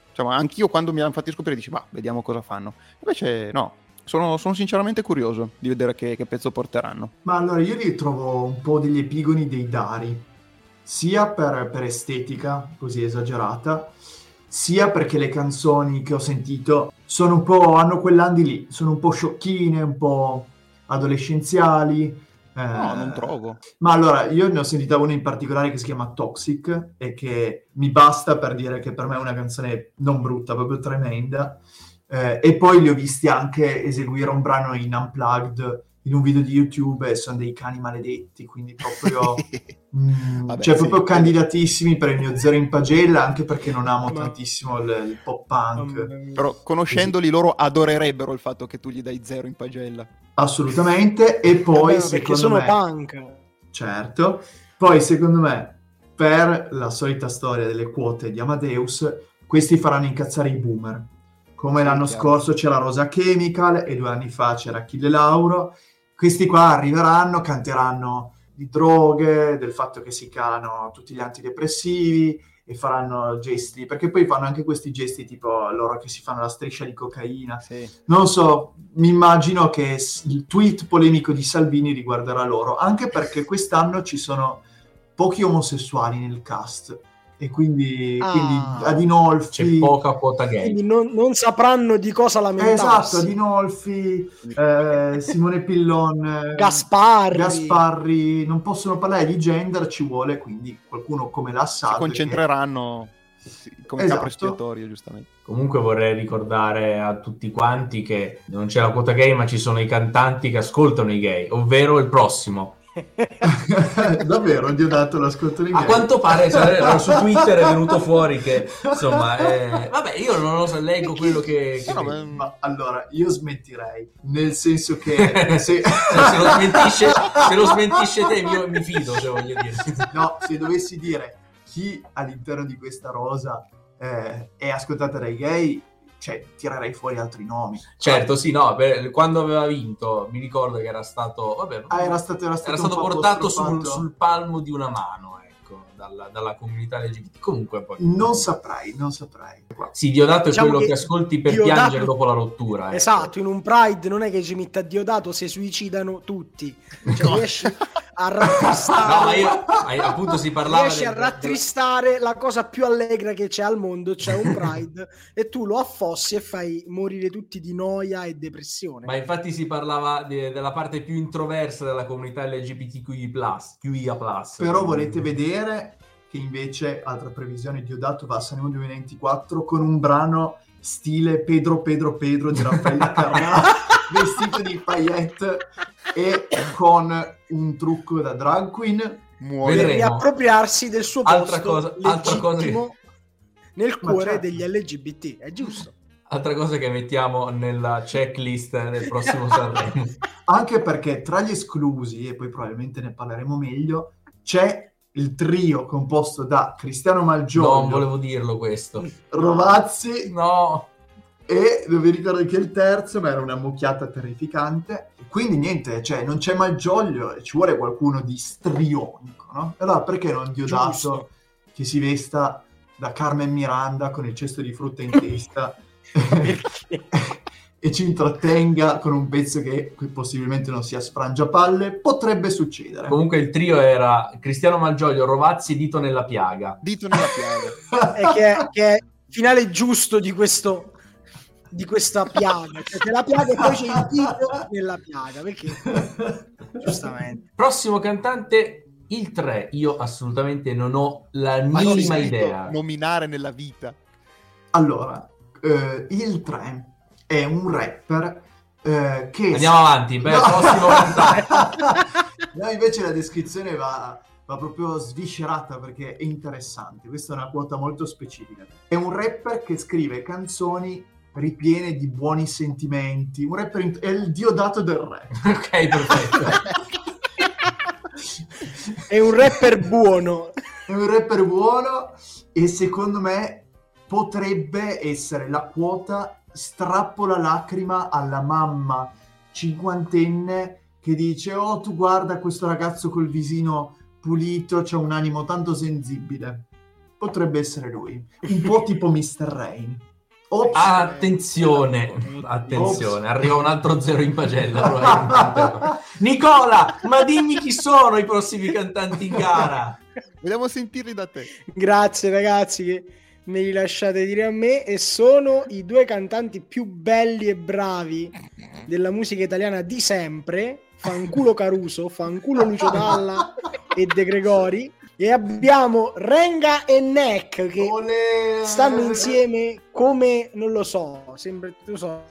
Speaker 5: Insomma, anch'io quando mi hanno fatti scoprire dici, ma vediamo cosa fanno. Invece no, sono, sono sinceramente curioso di vedere che, che pezzo porteranno.
Speaker 4: Ma allora io li trovo un po' degli epigoni dei Dari, sia per, per estetica così esagerata, sia perché le canzoni che ho sentito sono un po', hanno quell'andi lì, sono un po' sciocchine, un po' adolescenziali.
Speaker 5: No,
Speaker 4: eh,
Speaker 5: non trovo.
Speaker 4: Ma allora, io ne ho sentita una in particolare che si chiama Toxic e che mi basta per dire che per me è una canzone non brutta, proprio tremenda. Eh, e poi li ho visti anche eseguire un brano in Unplugged in un video di YouTube e sono dei cani maledetti, quindi proprio... <laughs> mm,
Speaker 5: Vabbè,
Speaker 4: cioè,
Speaker 5: sì.
Speaker 4: proprio candidatissimi per il mio zero in pagella, anche perché non amo
Speaker 1: Ma-
Speaker 4: tantissimo il, il pop punk.
Speaker 5: Però conoscendoli loro adorerebbero il fatto che tu gli dai zero in pagella.
Speaker 4: Assolutamente. E poi,
Speaker 1: Vabbè, perché
Speaker 4: secondo
Speaker 1: sono
Speaker 4: me...
Speaker 1: punk.
Speaker 4: Certo. Poi, secondo me, per la solita storia delle quote di Amadeus, questi faranno incazzare i boomer. Come
Speaker 5: Sì,
Speaker 4: l'anno
Speaker 5: chiaro.
Speaker 4: scorso c'era Rosa Chemical e due anni fa c'era Achille Lauro. Questi qua arriveranno, canteranno di droghe, del fatto che si calano tutti gli antidepressivi e faranno gesti, perché poi fanno anche questi gesti tipo loro che si fanno la striscia di cocaina.
Speaker 5: Sì.
Speaker 4: Non so, mi immagino che il tweet polemico di Salvini riguarderà loro, anche perché quest'anno ci sono pochi omosessuali nel cast e quindi,
Speaker 5: Ah.
Speaker 4: quindi
Speaker 2: C'è
Speaker 4: Adinolfi,
Speaker 2: poca quota gay.
Speaker 1: Quindi non, non sapranno di cosa lamentarsi.
Speaker 4: esatto, Adinolfi, eh, Simone Pillon, eh,
Speaker 1: Gasparri.
Speaker 4: Gasparri, non possono parlare di gender, ci vuole quindi qualcuno come la
Speaker 5: Si
Speaker 4: SAD. che-
Speaker 5: concentreranno sì, come
Speaker 4: Esatto.
Speaker 5: capro espiatorio, giustamente.
Speaker 2: Comunque vorrei ricordare a tutti quanti che non c'è la quota gay, ma ci sono i cantanti che ascoltano i gay, ovvero il prossimo. <laughs>
Speaker 4: Davvero, gli ho dato l'ascolto di
Speaker 2: A quanto pare cioè, su <laughs> Twitter è venuto fuori che insomma, eh, vabbè, io non lo so, leggo quello che, che
Speaker 5: No, ma-
Speaker 4: Ma allora, io smentirei, nel senso che <laughs> se,
Speaker 2: se, lo smentisce, se lo smentisce te, io mi fido, se voglio dire.
Speaker 4: no, se dovessi dire chi all'interno di questa rosa eh, è ascoltata dai gay, cioè tirerei fuori altri nomi.
Speaker 2: Certo, sì, no, per- quando aveva vinto, mi ricordo che era stato, vabbè,
Speaker 4: Ah, era stato, era stato,
Speaker 2: era stato
Speaker 4: po'
Speaker 2: portato sul, sul palmo di una mano, ecco, dalla, dalla comunità LGBT. Comunque poi...
Speaker 4: Non saprei, non saprei.
Speaker 2: Sì, Diodato
Speaker 1: Diciamo
Speaker 2: è quello
Speaker 1: che
Speaker 2: che, ascolti per
Speaker 1: Diodato-
Speaker 2: piangere dopo la rottura. ecco.
Speaker 1: Esatto, in un Pride non è che ci metta Diodato, si suicidano tutti. Cioè,
Speaker 5: No.
Speaker 1: riesci <laughs> a rattristare, <laughs>
Speaker 2: No, io, appunto si parlava
Speaker 1: riesci a
Speaker 2: del-
Speaker 1: rattristare la cosa più allegra che c'è al mondo, c'è un <laughs> Pride, e tu lo affossi e fai morire tutti di noia e depressione.
Speaker 2: Ma infatti si parlava de- della parte più introversa della comunità LGBTQI+, QIA+.
Speaker 4: Però volete vedere che invece, altra previsione, Diodato va a Sanremo 2024 con un brano stile Pedro Pedro Pedro di Raffaella Carrà, <laughs> vestito di paillette e con un trucco da drag queen.
Speaker 5: Muore.
Speaker 1: per riappropriarsi del suo
Speaker 2: Altra
Speaker 1: posto
Speaker 2: cosa- altra cosa che-
Speaker 1: nel cuore
Speaker 4: certo.
Speaker 1: degli LGBT, è giusto.
Speaker 2: Altra cosa che mettiamo nella checklist del prossimo <laughs> Sanremo.
Speaker 4: Anche perché tra gli esclusi, e poi probabilmente ne parleremo meglio, c'è il trio composto da Cristiano Malgioglio,
Speaker 2: Non volevo dirlo questo.
Speaker 4: Rovazzi
Speaker 2: No.
Speaker 4: E non vi ricordo che il terzo, ma era una mucchiata terrificante. Quindi niente, cioè non c'è Malgioglio e ci vuole qualcuno di strionico, no? Allora perché non Diodato
Speaker 1: Giusto.
Speaker 4: che si vesta da Carmen Miranda con il cesto di frutta in testa <laughs> e ci intrattenga con un pezzo che possibilmente non sia sfrangiapalle, potrebbe succedere.
Speaker 2: Comunque il trio era Cristiano Malgioglio, Rovazzi e Dito nella piaga.
Speaker 5: Dito nella piaga.
Speaker 1: è che, è, che è il finale giusto di questo di questa piaga cioè c'è la piaga e poi c'è il dito nella piaga perché giustamente
Speaker 2: Prossimo cantante, il 3. Io assolutamente non ho la
Speaker 5: Ma
Speaker 2: minima idea.
Speaker 5: nominare nella vita.
Speaker 4: Allora, eh, il 3 è un rapper eh, che...
Speaker 2: Andiamo avanti, beh,
Speaker 4: No.
Speaker 2: prossimo cantante. <laughs>
Speaker 4: no, invece la descrizione va, va proprio sviscerata perché è interessante. Questa è una quota molto specifica. È un rapper che scrive canzoni ripiene di buoni sentimenti. Un rapper in- è il diodato del rap. <laughs>
Speaker 2: ok, perfetto.
Speaker 1: è un rapper buono
Speaker 4: È un rapper buono e secondo me potrebbe essere la quota strappo la lacrima alla mamma cinquantenne che dice oh tu guarda questo ragazzo col visino pulito, c'ha un animo tanto sensibile. Potrebbe essere lui, un po' tipo Mr. Rain. Ops.
Speaker 2: Attenzione, attenzione, arriva un altro zero in pagella. <laughs> Nicola, ma dimmi chi sono i prossimi cantanti in gara.
Speaker 5: Vogliamo sentirli da te.
Speaker 1: grazie ragazzi che me li lasciate dire a me e sono i due cantanti più belli e bravi della musica italiana di sempre fanculo Caruso fanculo Lucio Dalla e De Gregori e abbiamo Renga e Neck che
Speaker 4: Olè.
Speaker 1: stanno insieme come non lo so, sembra non so,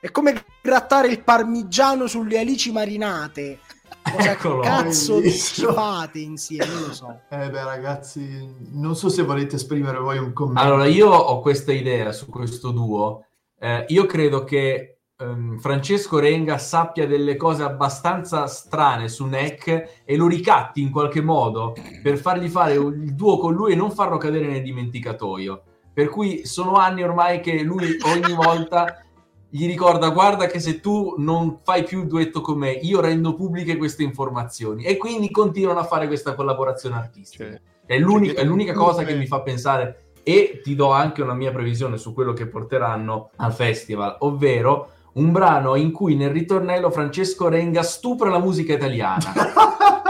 Speaker 1: è come grattare il parmigiano sulle alici marinate. Cosa
Speaker 2: Eccolo.
Speaker 1: cazzo
Speaker 4: Bellissimo.
Speaker 1: fate insieme? Non lo so.
Speaker 4: Eh beh ragazzi, non so se volete esprimere voi un commento.
Speaker 2: Allora, io ho questa idea su questo duo. Eh, io credo che ehm, Francesco Renga sappia delle cose abbastanza strane su Neck e lo ricatti in qualche modo per fargli fare il duo con lui e non farlo cadere nel dimenticatoio. Per cui sono anni ormai che lui ogni <laughs> volta gli ricorda guarda che se tu non fai più il duetto con me io rendo pubbliche queste informazioni e quindi continuano a fare questa collaborazione artistica.
Speaker 5: Cioè,
Speaker 2: È, l'uni-
Speaker 5: Cioè,
Speaker 2: è l'unica cosa che mi fa pensare e ti do anche una mia previsione su quello che porteranno al festival, ovvero un brano in cui nel ritornello Francesco Renga stupra la musica italiana. <laughs>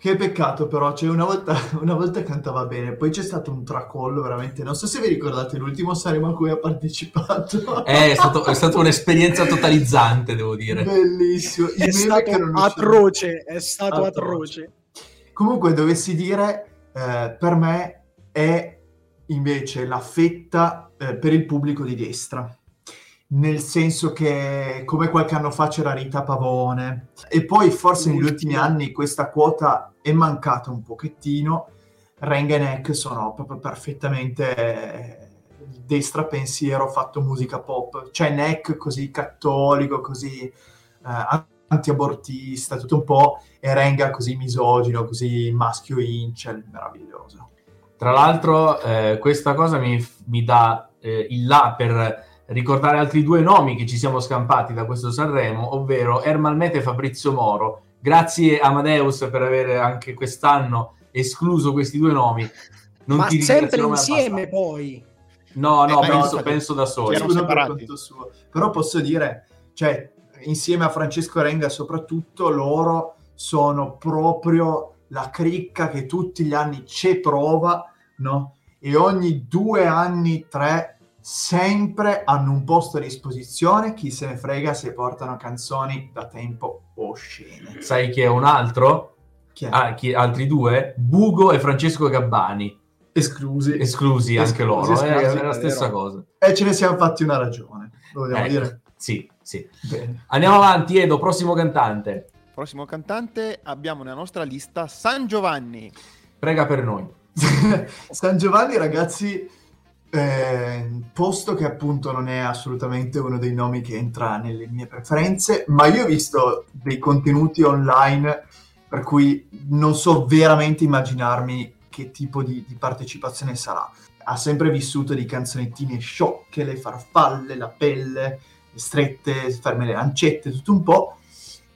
Speaker 4: Che peccato però, cioè una volta, una volta cantava bene, poi c'è stato un tracollo veramente, non so se vi ricordate l'ultimo Sanremo a cui ha partecipato.
Speaker 2: È, stato- è stata un'esperienza totalizzante, devo dire.
Speaker 4: Bellissimo, I
Speaker 1: È stato
Speaker 4: che non uscivano.
Speaker 1: atroce, è stato
Speaker 4: Atroce.
Speaker 1: atroce.
Speaker 4: Comunque dovessi dire, eh, per me è invece la fetta eh, per il pubblico di destra. Nel senso che, come qualche anno fa c'era Rita Pavone, e poi forse negli ultimi anni questa quota è mancata un pochettino. Renga e Neck sono proprio perfettamente eh, destra pensiero fatto musica pop. C'è Neck così cattolico, così eh, antiabortista, tutto un po', e Renga così misogino, così maschio incel, meraviglioso.
Speaker 2: Tra l'altro, eh, questa cosa mi, mi dà eh, il là per ricordare altri due nomi che ci siamo scampati da questo Sanremo, ovvero Ermal Mete e Fabrizio Moro. Grazie Amadeus per aver anche quest'anno escluso questi due nomi. Non
Speaker 1: Ma
Speaker 2: ti
Speaker 1: sempre insieme poi.
Speaker 2: No, no,
Speaker 5: Eh,
Speaker 2: penso,
Speaker 5: no,
Speaker 2: penso da soli.
Speaker 4: Però posso dire, cioè, insieme a Francesco Renga soprattutto, loro sono proprio la cricca che tutti gli anni c'è prova, no? E ogni due anni, tre, sempre hanno un posto a disposizione, chi se ne frega se portano canzoni da tempo oscene.
Speaker 2: Sai chi è un altro?
Speaker 4: Chi è?
Speaker 2: Ah, chi- altri due? Bugo e Francesco Gabbani,
Speaker 4: Esclusi.
Speaker 2: esclusi anche
Speaker 4: Esclusi,
Speaker 2: loro.
Speaker 4: esclusi,
Speaker 2: è, è
Speaker 4: è
Speaker 2: la stessa
Speaker 5: vero.
Speaker 2: cosa.
Speaker 4: E ce ne siamo fatti una ragione, lo vogliamo
Speaker 2: Ecco,
Speaker 4: dire?
Speaker 2: Sì, sì.
Speaker 4: Bene.
Speaker 2: Andiamo avanti, Edo, prossimo cantante.
Speaker 5: Prossimo cantante abbiamo nella nostra lista San Giovanni.
Speaker 2: Prega per noi. <laughs>
Speaker 4: San Giovanni, ragazzi, eh, posto che appunto non è assolutamente uno dei nomi che entra nelle mie preferenze, ma io ho visto dei contenuti online per cui non so veramente immaginarmi che tipo di, di partecipazione sarà. Ha sempre vissuto di canzonettine sciocche, le farfalle, la pelle, le strette, ferme le lancette, tutto un po'.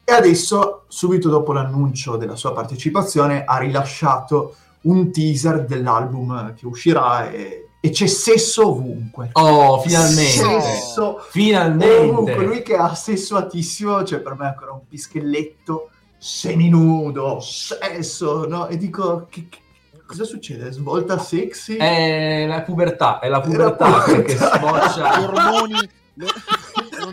Speaker 4: E adesso, subito dopo l'annuncio della sua partecipazione, ha rilasciato un teaser dell'album che uscirà e, e c'è sesso ovunque.
Speaker 2: Oh, finalmente.
Speaker 4: Sesso
Speaker 2: Finalmente.
Speaker 4: ovunque. Lui che ha sessuatissimo, cioè per me è ancora un pischelletto seminudo, sesso, no? E dico, che, che- cosa succede? Svolta sexy?
Speaker 2: È la pubertà, è la
Speaker 4: È la
Speaker 2: pubertà,
Speaker 4: pubertà.
Speaker 2: perché sboccia.
Speaker 5: Gli ormoni, <laughs>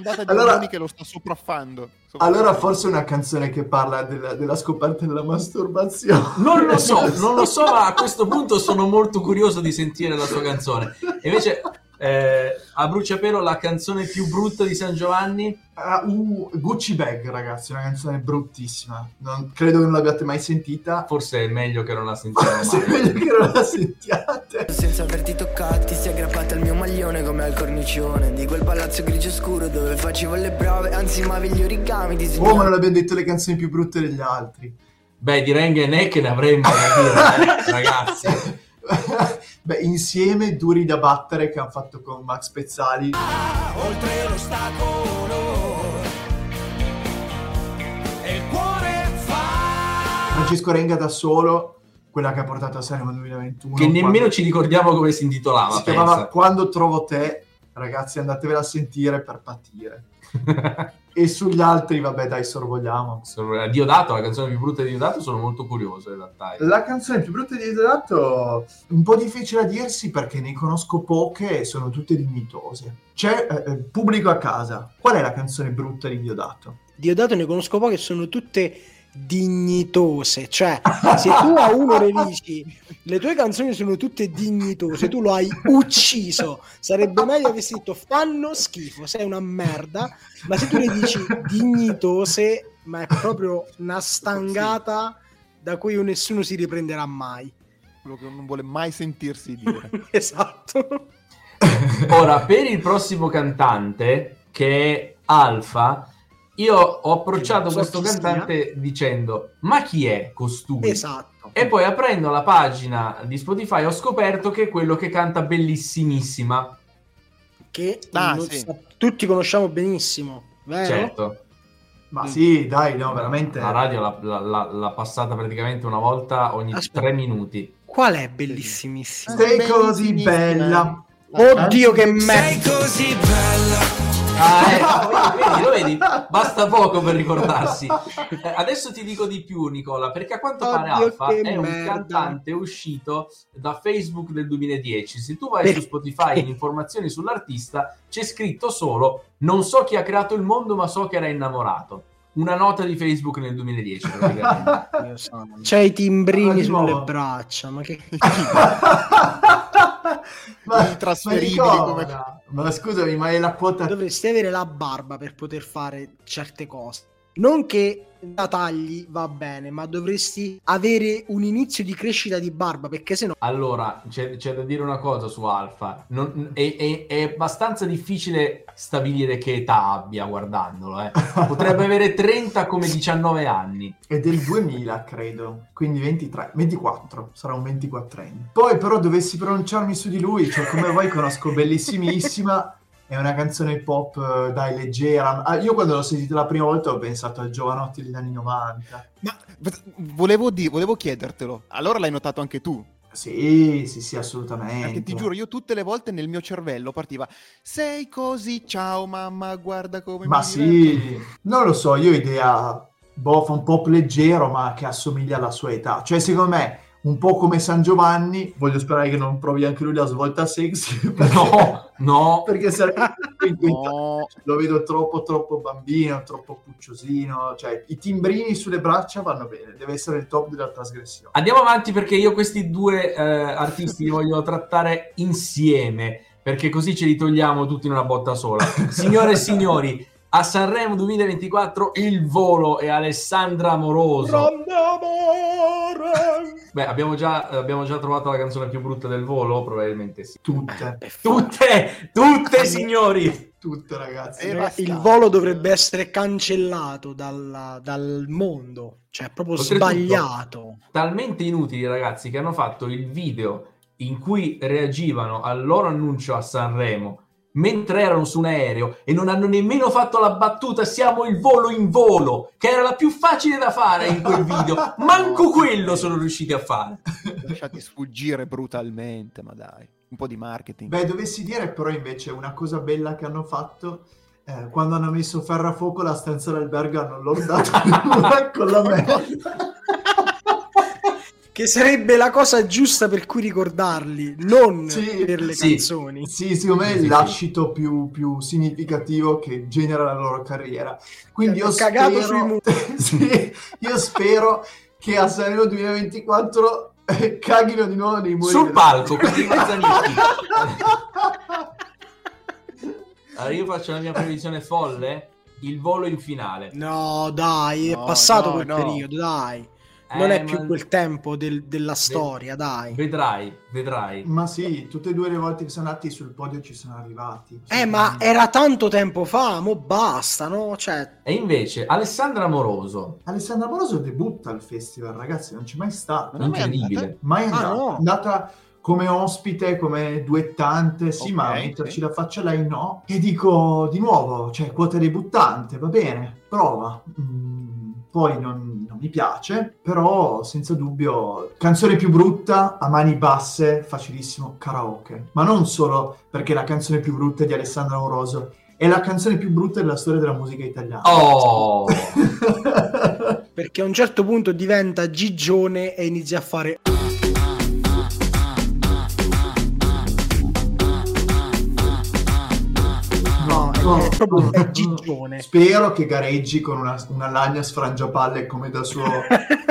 Speaker 5: l'ondata di
Speaker 4: Allora-
Speaker 5: che lo sta sopraffando.
Speaker 4: Allora forse è una canzone che parla della, della scoperta della masturbazione.
Speaker 2: Non lo so, <laughs> non lo so, ma a questo punto sono molto curioso di sentire la sua canzone. Invece, eh, a bruciapelo, la canzone più brutta di San Giovanni?
Speaker 4: Ah, uh, Gucci Bag, ragazzi, una canzone bruttissima. Non, credo che non l'abbiate mai sentita.
Speaker 2: Forse è meglio che non la sentiamo
Speaker 4: Se è meglio che non la sentiate.
Speaker 7: Senza averti toccati, si è aggrappata al mio maglione come al cornicione Di quel palazzo grigio scuro dove facevo le prove Anzi ma gli origami disegnati
Speaker 4: Oh, ma non abbiamo detto le canzoni più brutte degli altri.
Speaker 2: Beh, di Renga e Neck ne avremmo da dire, eh, ragazzi. <laughs>
Speaker 4: Beh, insieme duri da battere che hanno fatto con Max Pezzali.
Speaker 6: oltre l'ostacolo e il cuore fa
Speaker 4: Francesco Renga da solo, quella che ha portato a Sanremo 2021.
Speaker 2: Che nemmeno
Speaker 4: quando-
Speaker 2: ci ricordiamo come si intitolava,
Speaker 4: si chiamava
Speaker 2: pensa.
Speaker 4: Quando trovo te. Ragazzi, andatevela a sentire per patire. <laughs> E sugli altri, vabbè, dai, sorvogliamo.
Speaker 2: Sono- Diodato, la canzone più brutta di Diodato, sono molto curioso in realtà.
Speaker 4: La canzone più brutta di Deodato un po' difficile a dirsi perché ne conosco poche e sono tutte dignitose. C'è eh, eh, pubblico a casa. Qual è la canzone brutta di Diodato?
Speaker 1: Diodato ne conosco poche, sono tutte dignitose. Cioè, se tu a uno le dici le tue canzoni sono tutte dignitose, tu lo hai ucciso. Sarebbe meglio avessi detto fanno schifo, sei una merda. Ma se tu le dici dignitose, ma è proprio una stangata da cui nessuno si riprenderà mai.
Speaker 5: Quello che non vuole mai sentirsi dire. <laughs>
Speaker 1: Esatto.
Speaker 2: Ora, per il prossimo cantante, che è Alfa, io ho approcciato
Speaker 1: so
Speaker 2: questo
Speaker 1: chi sia.
Speaker 2: cantante dicendo, ma chi è costui?
Speaker 1: Esatto.
Speaker 2: E poi aprendo la pagina di Spotify ho scoperto che è quello che canta bellissimissima.
Speaker 1: Che
Speaker 5: Ah, sì.
Speaker 1: sa- tutti conosciamo benissimo, vero?
Speaker 2: Certo,
Speaker 4: Ma sì, dai, no, veramente.
Speaker 2: la radio l'ha, l'ha- l'ha- passata praticamente una volta ogni
Speaker 1: Aspetta.
Speaker 2: tre minuti.
Speaker 1: Qual è bellissimissimo?
Speaker 4: Sei così
Speaker 5: Bellissimissima.
Speaker 4: bella.
Speaker 1: Oddio che merda!
Speaker 6: sei così bella
Speaker 2: Ah, eh, vedi, lo vedi? Basta poco per ricordarsi. <laughs> Adesso ti dico di più, Nicola, perché a quanto pare
Speaker 1: Oddio,
Speaker 2: Alfa
Speaker 1: che
Speaker 2: è un
Speaker 1: merda.
Speaker 2: cantante uscito da Facebook del 2010. Se tu vai
Speaker 1: Perché?
Speaker 2: su Spotify in informazioni sull'artista, c'è scritto solo non so chi ha creato il mondo, ma so che era innamorato. Una nota di Facebook nel 2010, praticamente. <laughs>
Speaker 1: C'è i timbrini
Speaker 4: di
Speaker 1: sulle
Speaker 4: nuovo.
Speaker 1: braccia, ma che <laughs>
Speaker 5: Intrasferibili
Speaker 4: Nicola,
Speaker 5: come-
Speaker 4: Ma scusami, ma è la quota
Speaker 1: dovresti avere la barba per poter fare certe cose. Non che da tagli va bene, ma dovresti avere un inizio di crescita di barba, perché sennò
Speaker 2: Allora, c'è, c'è da dire una cosa su Alfa. Non- è, è- è abbastanza difficile stabilire che età abbia guardandolo. eh. <laughs> Potrebbe avere 30 come 19 anni.
Speaker 4: è del 2000, credo. Quindi 23, 24, sarà un 24enne. Poi però dovessi pronunciarmi su di lui, cioè come voi conosco bellissimissima, è una canzone pop eh, dai leggera. Ah, io quando l'ho sentita la prima volta ho pensato al giovanotti degli anni 90.
Speaker 5: Ma volevo, di- volevo chiedertelo. Allora l'hai notato anche tu?
Speaker 4: Sì, sì, sì, assolutamente.
Speaker 5: Perché ti giuro, io tutte le volte nel mio cervello partiva Sei così, ciao mamma, guarda come
Speaker 4: Ma
Speaker 5: mi
Speaker 4: sì, non lo so, io ho idea, boh, fa un pop leggero ma che assomiglia alla sua età. Cioè, secondo me, un po' come San Giovanni, voglio sperare che non provi anche lui la svolta sexy, <laughs>
Speaker 2: No, no.
Speaker 4: perché sarebbe <laughs>
Speaker 5: No,
Speaker 4: lo vedo troppo troppo bambino, troppo pucciosino, cioè i timbrini sulle braccia vanno bene, deve essere il top della trasgressione.
Speaker 2: Andiamo avanti perché io questi due eh, artisti li <laughs> voglio trattare insieme, perché così ce li togliamo tutti in una botta sola. Signore e signori, a Sanremo 2024 il volo è Alessandra Amoroso. Beh, abbiamo già, abbiamo già trovato la canzone più brutta del volo? Probabilmente sì.
Speaker 4: Tutte,
Speaker 2: Tutte, tutte signori!
Speaker 4: tutte ragazzi.
Speaker 5: Eh,
Speaker 1: Ragazzi, il volo dovrebbe essere cancellato dalla- dal mondo, cioè è proprio
Speaker 2: Oltretutto-
Speaker 1: sbagliato.
Speaker 2: talmente inutili ragazzi che hanno fatto il video in cui reagivano al loro annuncio a Sanremo mentre erano su un aereo e non hanno nemmeno fatto la battuta siamo il volo in volo, che era la più facile da fare in quel video. <laughs> Manco quello sono riusciti a fare.
Speaker 5: Lasciati sfuggire brutalmente, ma dai. Un po' di marketing.
Speaker 4: Beh, dovessi dire però invece una cosa bella che hanno fatto, eh, quando hanno messo ferro a fuoco la stanza d'albergo hanno lordato <laughs> con la merda.
Speaker 1: Che sarebbe la cosa giusta per cui ricordarli, non
Speaker 4: Sì,
Speaker 1: per le
Speaker 2: sì.
Speaker 1: canzoni.
Speaker 4: Sì, secondo me è lascito più, più significativo che genera la loro carriera. Quindi io spero,
Speaker 1: sui muri. <laughs>
Speaker 4: Sì, io spero che a Sanremo 2024 eh, caghino di nuovo nei muri.
Speaker 2: Sul palco, quindi. <laughs> Allora io faccio la mia previsione folle, il volo in finale.
Speaker 1: No, dai, è
Speaker 5: No,
Speaker 1: passato
Speaker 5: no,
Speaker 1: quel
Speaker 5: no.
Speaker 1: periodo, dai. Non
Speaker 2: Eh,
Speaker 1: è più
Speaker 2: ma-
Speaker 1: quel tempo del- della storia, dai.
Speaker 2: Vedrai, vedrai.
Speaker 4: Ma sì, tutte e due le volte che sono andati sul podio ci sono arrivati.
Speaker 1: Eh, ma era tanto tempo fa, mo basta, no? Cioè,
Speaker 2: E invece Alessandra Moroso,
Speaker 4: Alessandra Moroso debutta al festival, ragazzi, non c'è mai stata.
Speaker 5: Non è mai
Speaker 2: incredibile.
Speaker 4: Mai
Speaker 1: Ah,
Speaker 4: andata.
Speaker 1: no.
Speaker 4: È andata come ospite, come duettante, sì,
Speaker 5: Ok,
Speaker 4: ma metterci la faccia lei no. E dico di nuovo, cioè quota debuttante, va bene, prova. Mm, poi non, non mi piace, però senza dubbio canzone più brutta a mani basse, facilissimo karaoke. Ma non solo perché è la canzone più brutta di Alessandra Moroso, è la canzone più brutta della storia della musica italiana.
Speaker 2: oh, <laughs>
Speaker 1: perché a un certo punto diventa gigione e inizia a fare... No, è, è proprio è gigione.
Speaker 4: Spero che gareggi con una, una lagna sfrangiapalle come da suo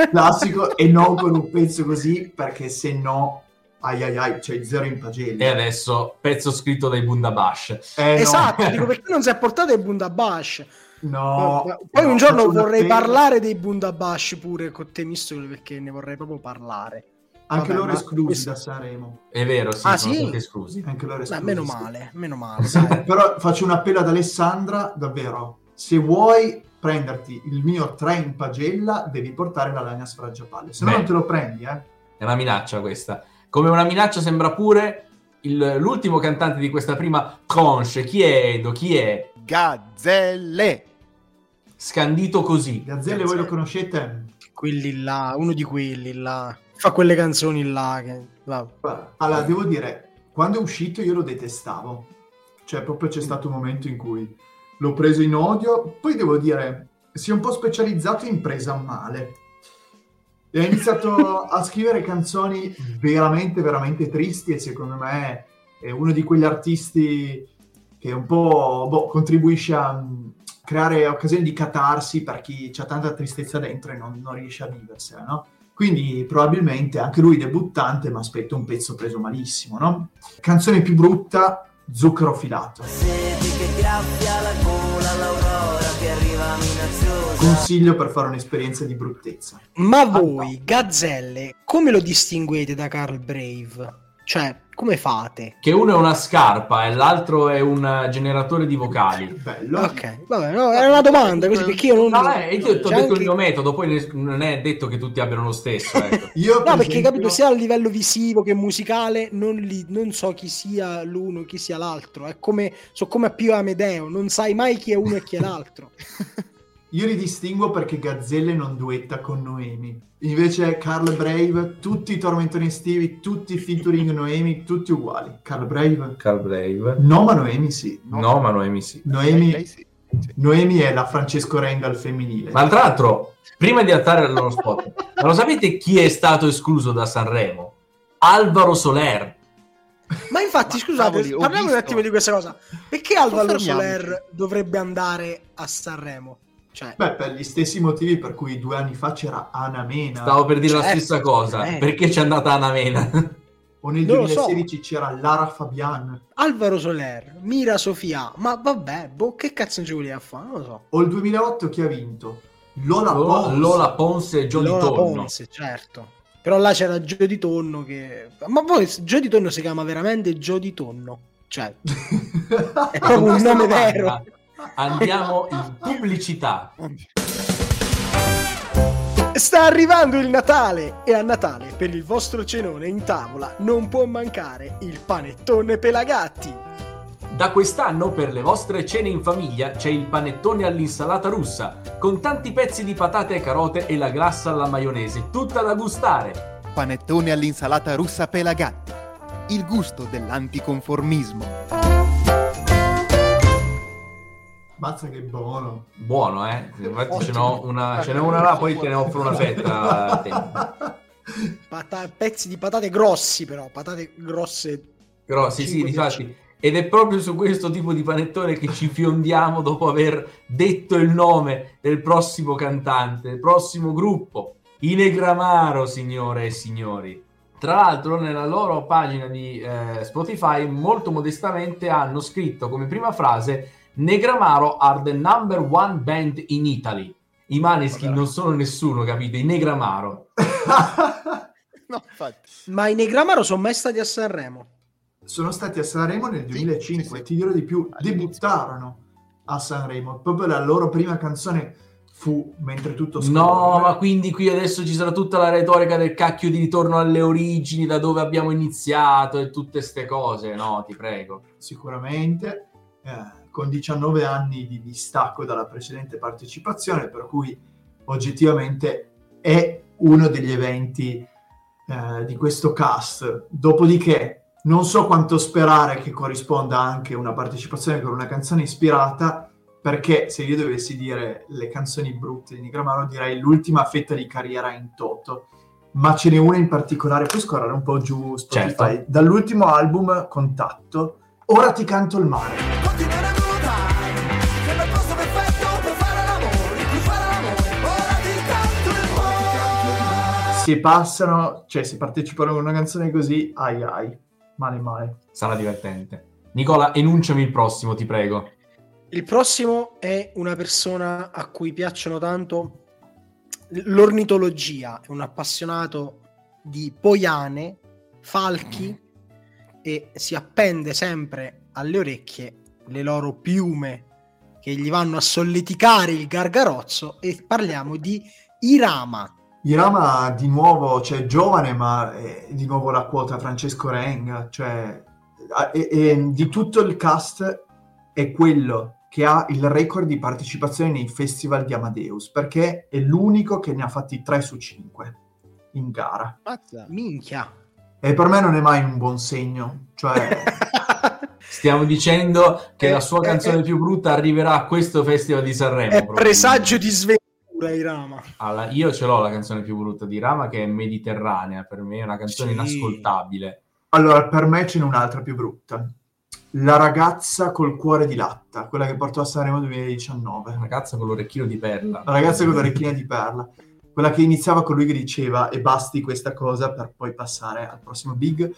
Speaker 4: classico e non con un pezzo così perché se no ai ai ai c'è zero in pagella
Speaker 2: e adesso pezzo scritto dai Bundabash.
Speaker 4: Eh, no.
Speaker 1: Esatto, dico <laughs> perché non si è portato i Bundabash.
Speaker 4: no
Speaker 1: Poi
Speaker 4: no,
Speaker 1: un giorno
Speaker 4: un
Speaker 1: vorrei parlare dei Bundabash pure con te, Mistolo, perché ne vorrei proprio parlare.
Speaker 4: Anche
Speaker 1: Vabbè,
Speaker 4: loro esclusi
Speaker 1: questo-
Speaker 4: da Sanremo
Speaker 2: È vero, sì,
Speaker 1: Ah,
Speaker 2: sono
Speaker 1: sì?
Speaker 2: stati esclusi.
Speaker 4: anche loro
Speaker 1: Beh,
Speaker 4: esclusi
Speaker 1: meno
Speaker 4: sì.
Speaker 1: male, meno <laughs> male.
Speaker 4: però faccio un appello ad Alessandra davvero se vuoi prenderti il mio 3 in pagella devi portare la lagna sfrangiapalle se no
Speaker 2: Beh.
Speaker 4: non te lo prendi eh
Speaker 2: È una minaccia questa. Come una minaccia sembra pure il- l'ultimo cantante di questa prima tranche. Chi è Edo? Chi è?
Speaker 5: Gazzelle.
Speaker 2: Scandito così.
Speaker 4: Gazzelle voi lo conoscete?
Speaker 1: Quelli là, uno di quelli là. Fa quelle canzoni là che...
Speaker 4: allora, devo dire, quando è uscito io lo detestavo. Cioè, proprio c'è stato un momento in cui l'ho preso in odio. Poi devo dire, si è un po' specializzato in presa a male. E ha iniziato <laughs> a scrivere canzoni veramente, veramente tristi e secondo me è uno di quegli artisti che un po' boh, contribuisce a mm, creare occasioni di catarsi per chi ha tanta tristezza dentro e non, non riesce a viversela, no? Quindi probabilmente anche lui debuttante, ma aspetto un pezzo preso malissimo, no? Canzone più brutta, Zucchero filato.
Speaker 7: Senti che graffia la gola, l'aurora che arriva minaziosa.
Speaker 4: Consiglio per fare un'esperienza di bruttezza.
Speaker 1: Ma voi, gazzelle, come lo distinguete da Carl Brave? Cioè, come fate?
Speaker 2: Che uno è una scarpa e l'altro è un generatore di vocali.
Speaker 4: Bello.
Speaker 1: Ok, vabbè, no, era una domanda così perché io non...
Speaker 2: No, eh, io ti ho detto il
Speaker 1: anche-
Speaker 2: mio metodo, poi non è detto che tutti abbiano lo stesso. Ecco. <laughs>
Speaker 4: Io,
Speaker 1: No,
Speaker 4: per
Speaker 1: perché
Speaker 4: esempio-
Speaker 1: capito, sia a livello visivo che musicale, non, li- non so chi sia l'uno, chi sia l'altro. È come, so come a Pio Amedeo, non sai mai chi è uno e chi è l'altro. <laughs>
Speaker 4: Io li distinguo perché Gazzelle non duetta con Noemi. Invece Carl Brave, tutti i tormentoni estivi, tutti i featuring <laughs> Noemi, tutti uguali. Carl Brave,
Speaker 2: Carl Brave.
Speaker 4: no, ma Noemi sì.
Speaker 2: No, ma Noemi sì.
Speaker 4: Noemi,
Speaker 5: Lei sì. Sì.
Speaker 4: Noemi è la Francesco Renga al femminile.
Speaker 2: Ma tra l'altro, prima di attarre lo spot, ma lo sapete chi è stato escluso da Sanremo? Alvaro Soler.
Speaker 1: Ma infatti,
Speaker 5: Ma
Speaker 1: scusate, parliamo un
Speaker 5: visto.
Speaker 1: attimo di questa cosa. Perché Alvaro. Soler dovrebbe andare a Sanremo? Cioè,
Speaker 4: Beh, per gli stessi motivi per cui due anni fa c'era Ana Mena,
Speaker 2: Stavo per dire la
Speaker 1: Certo,
Speaker 2: stessa cosa.
Speaker 1: eh.
Speaker 2: Perché c'è andata Anna Mena?
Speaker 4: o <laughs> nel
Speaker 1: non lo so.
Speaker 4: 2016 c'era Lara Fabian,
Speaker 1: Alvaro Soler, Mira Sofia, ma vabbè, boh, che cazzo ci voleva fare? Non lo so.
Speaker 4: o il 2008 chi ha vinto? Lola
Speaker 2: Lola,
Speaker 4: Pons.
Speaker 2: Lola Ponce e Johnny
Speaker 1: Lola
Speaker 2: Tonno.
Speaker 1: Ponce, certo. Però là c'era Gio di Tonno che... Ma poi Gio di Tonno si chiama veramente Gio di Tonno. Cioè, <laughs> è proprio un nome
Speaker 2: domanda
Speaker 1: vero.
Speaker 2: Andiamo in pubblicità.
Speaker 1: Sta arrivando il Natale e a Natale per il vostro cenone in tavola non può mancare il panettone Pelagatti.
Speaker 2: Da quest'anno per le vostre cene in famiglia c'è il panettone all'insalata russa, con tanti pezzi di patate e carote e la glassa alla maionese, tutta da gustare.
Speaker 5: Panettone all'insalata russa Pelagatti. Il gusto dell'anticonformismo.
Speaker 4: Mazza che buono.
Speaker 2: Buono, eh? Infatti ce n'ho una, ce n'è una là, poi te ne offro una fetta. <laughs>
Speaker 1: Pata- pezzi di patate grossi, però, patate grosse.
Speaker 2: Però sì, difatti. Ed è proprio su questo tipo di panettone che ci fiondiamo dopo aver detto il nome del prossimo cantante, del prossimo gruppo, i Negramaro, signore e signori. Tra l'altro, nella loro pagina di eh, Spotify, molto modestamente hanno scritto come prima frase: Negramaro are the number one band in Italy. I Maneskin non sono nessuno, capite? I Negramaro. <laughs>
Speaker 5: No.
Speaker 1: Ma i Negramaro sono mai stati a Sanremo.
Speaker 4: Sono stati a Sanremo nel
Speaker 5: Sì,
Speaker 4: 2005,
Speaker 5: sì, sì.
Speaker 4: ti dirò di più,
Speaker 5: All'inizio.
Speaker 4: debuttarono a Sanremo. Proprio la loro prima canzone fu Mentre tutto scorre.
Speaker 2: No, ma quindi qui adesso ci sarà tutta la retorica del cacchio di ritorno alle origini, da dove abbiamo iniziato e tutte ste cose. No, ti prego.
Speaker 4: Sicuramente, eh, con 19 anni di distacco dalla precedente partecipazione, per cui oggettivamente è uno degli eventi eh, di questo cast. Dopodiché, non so quanto sperare che corrisponda anche una partecipazione con una canzone ispirata, perché se io dovessi dire le canzoni brutte di Nigramaro, direi l'ultima fetta di carriera in toto. Ma ce n'è una in particolare, puoi scorrere un po' giù Spotify,
Speaker 2: Certo.
Speaker 4: dall'ultimo album Contatto, Ora ti canto il mare. Se passano, cioè se partecipano con una canzone così, ai ai, male male.
Speaker 2: Sarà divertente. Nicola, enunciami il prossimo, ti prego.
Speaker 1: Il prossimo è una persona a cui piacciono tanto l'ornitologia, è un appassionato di poiane, falchi e si appende sempre alle orecchie le loro piume che gli vanno a solleticare il gargarozzo e parliamo di Irama.
Speaker 4: Irama di nuovo, cioè giovane, ma è di nuovo la quota Francesco Renga, cioè e- e di tutto il cast è quello che ha il record di partecipazione nei festival di Amadeus, perché è l'unico che ne ha fatti 3 su 5 in gara.
Speaker 5: Mazza.
Speaker 1: Minchia.
Speaker 4: E per me non è mai un buon segno, cioè <laughs>
Speaker 2: Stiamo dicendo che
Speaker 1: Eh,
Speaker 2: la sua
Speaker 1: eh,
Speaker 2: canzone
Speaker 1: eh.
Speaker 2: più brutta arriverà a questo festival di Sanremo.
Speaker 1: è presagio di sventura Irama.
Speaker 2: Alla- io ce l'ho la canzone più brutta di Rama che è Mediterranea, per me è una canzone
Speaker 1: Sì.
Speaker 2: inascoltabile.
Speaker 4: Allora, per me ce n'è un'altra più brutta. La ragazza col cuore di latta, quella che portò a Sanremo 2019.
Speaker 2: Ragazza con l'orecchino di perla.
Speaker 4: La ragazza con l'orecchina di perla. Quella che iniziava con lui che diceva e basti questa cosa per poi passare al prossimo big.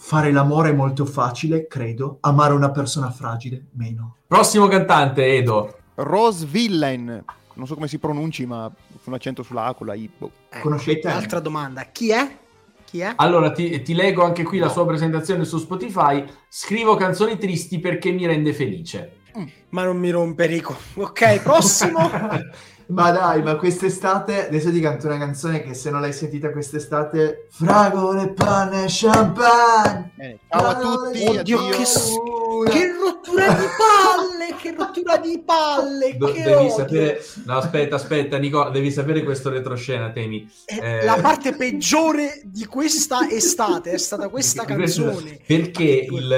Speaker 4: Fare l'amore è molto facile, credo. Amare una persona fragile, meno.
Speaker 2: Prossimo cantante, Edo.
Speaker 5: Rose Villain. Non so come si pronunci, ma con l'accento sulla A, con la I. boh.
Speaker 1: Ecco,
Speaker 4: Conoscete?
Speaker 1: Altra domanda, chi è? Chi è?
Speaker 2: Allora ti, ti leggo anche qui la
Speaker 5: No.
Speaker 2: sua presentazione su Spotify. Scrivo canzoni tristi perché mi rende felice.
Speaker 1: Ma non mi rompe Rico. Ok, prossimo. <laughs>
Speaker 4: ma dai, ma quest'estate, adesso ti canto una canzone che se non l'hai sentita quest'estate, fragole, pane, champagne.
Speaker 5: Bene, ciao a tutti.
Speaker 1: Oddio, che Che rottura di palle, che rottura di palle,
Speaker 2: Do-
Speaker 1: che
Speaker 2: devi
Speaker 1: odio.
Speaker 2: sapere, no, aspetta, aspetta, Nicola, devi sapere questo retroscena, Temi.
Speaker 1: È
Speaker 2: Eh,
Speaker 1: La parte peggiore di questa estate è stata questa canzone.
Speaker 2: Perché il,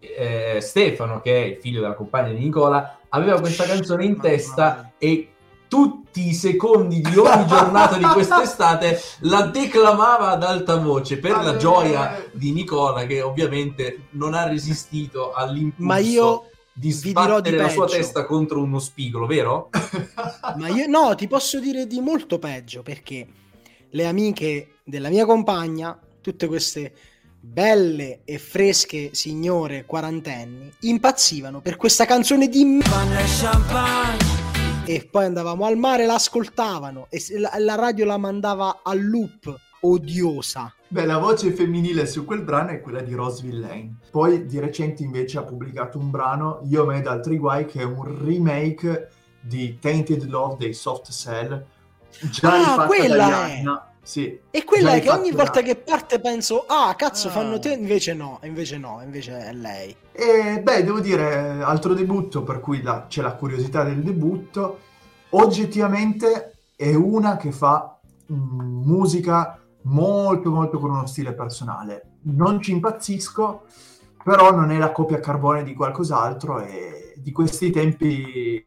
Speaker 2: eh, Stefano, che è il figlio della compagna di Nicola, aveva questa canzone in testa e tutti i secondi di ogni giornata di quest'estate <laughs> la declamava ad alta voce per la gioia di Nicola che ovviamente non ha resistito all'impulso
Speaker 1: Ma io
Speaker 2: di
Speaker 1: dirò di
Speaker 2: sbattere la sua testa contro uno spigolo, vero? <laughs>
Speaker 1: Ma io no, ti posso dire di molto peggio perché le amiche della mia compagna, tutte queste belle e fresche signore quarantenni, impazzivano per questa canzone di m-
Speaker 6: Pane e champagne
Speaker 1: e poi andavamo al mare, la ascoltavano e la, la radio la mandava a loop odiosa.
Speaker 4: Beh, la voce femminile su quel brano è quella di Roseville Lane. Poi di recente invece ha pubblicato un brano, Io me altri guai, che è un remake di Tainted Love dei Soft Cell, già
Speaker 1: Ah, quella è!
Speaker 4: Rihanna. Sì.
Speaker 1: E quella è che ogni volta che parte penso, ah, cazzo,
Speaker 5: Ah.
Speaker 1: fanno te, invece no, invece no, invece è lei.
Speaker 4: E beh, devo dire, altro debutto, per cui la- c'è la curiosità del debutto. Oggettivamente è una che fa mm, musica molto, molto con uno stile personale. Non ci impazzisco, però non è la copia carbone di qualcos'altro e di questi tempi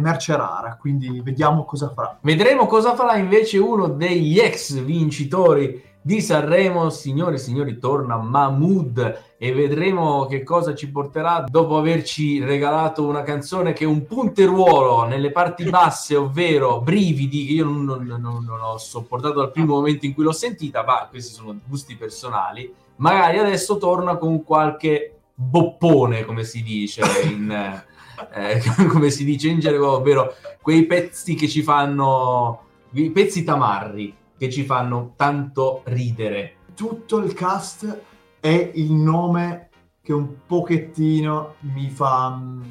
Speaker 4: è merce rara, quindi vediamo cosa farà.
Speaker 2: Vedremo cosa farà invece uno degli ex vincitori di Sanremo. Signore e signori, torna Mahmood e vedremo che cosa ci porterà dopo averci regalato una canzone che è un punteruolo nelle parti <laughs> basse, ovvero brividi, che io non, non- non- non ho sopportato dal primo momento in cui l'ho sentita, ma questi sono gusti personali. Magari adesso torna con qualche boppone, come si dice in... <laughs> eh, <laughs> come si dice in gergo, ovvero quei pezzi che ci fanno, i pezzi tamarri che ci fanno tanto ridere.
Speaker 4: tutto il cast è il nome che un pochettino mi fa mm,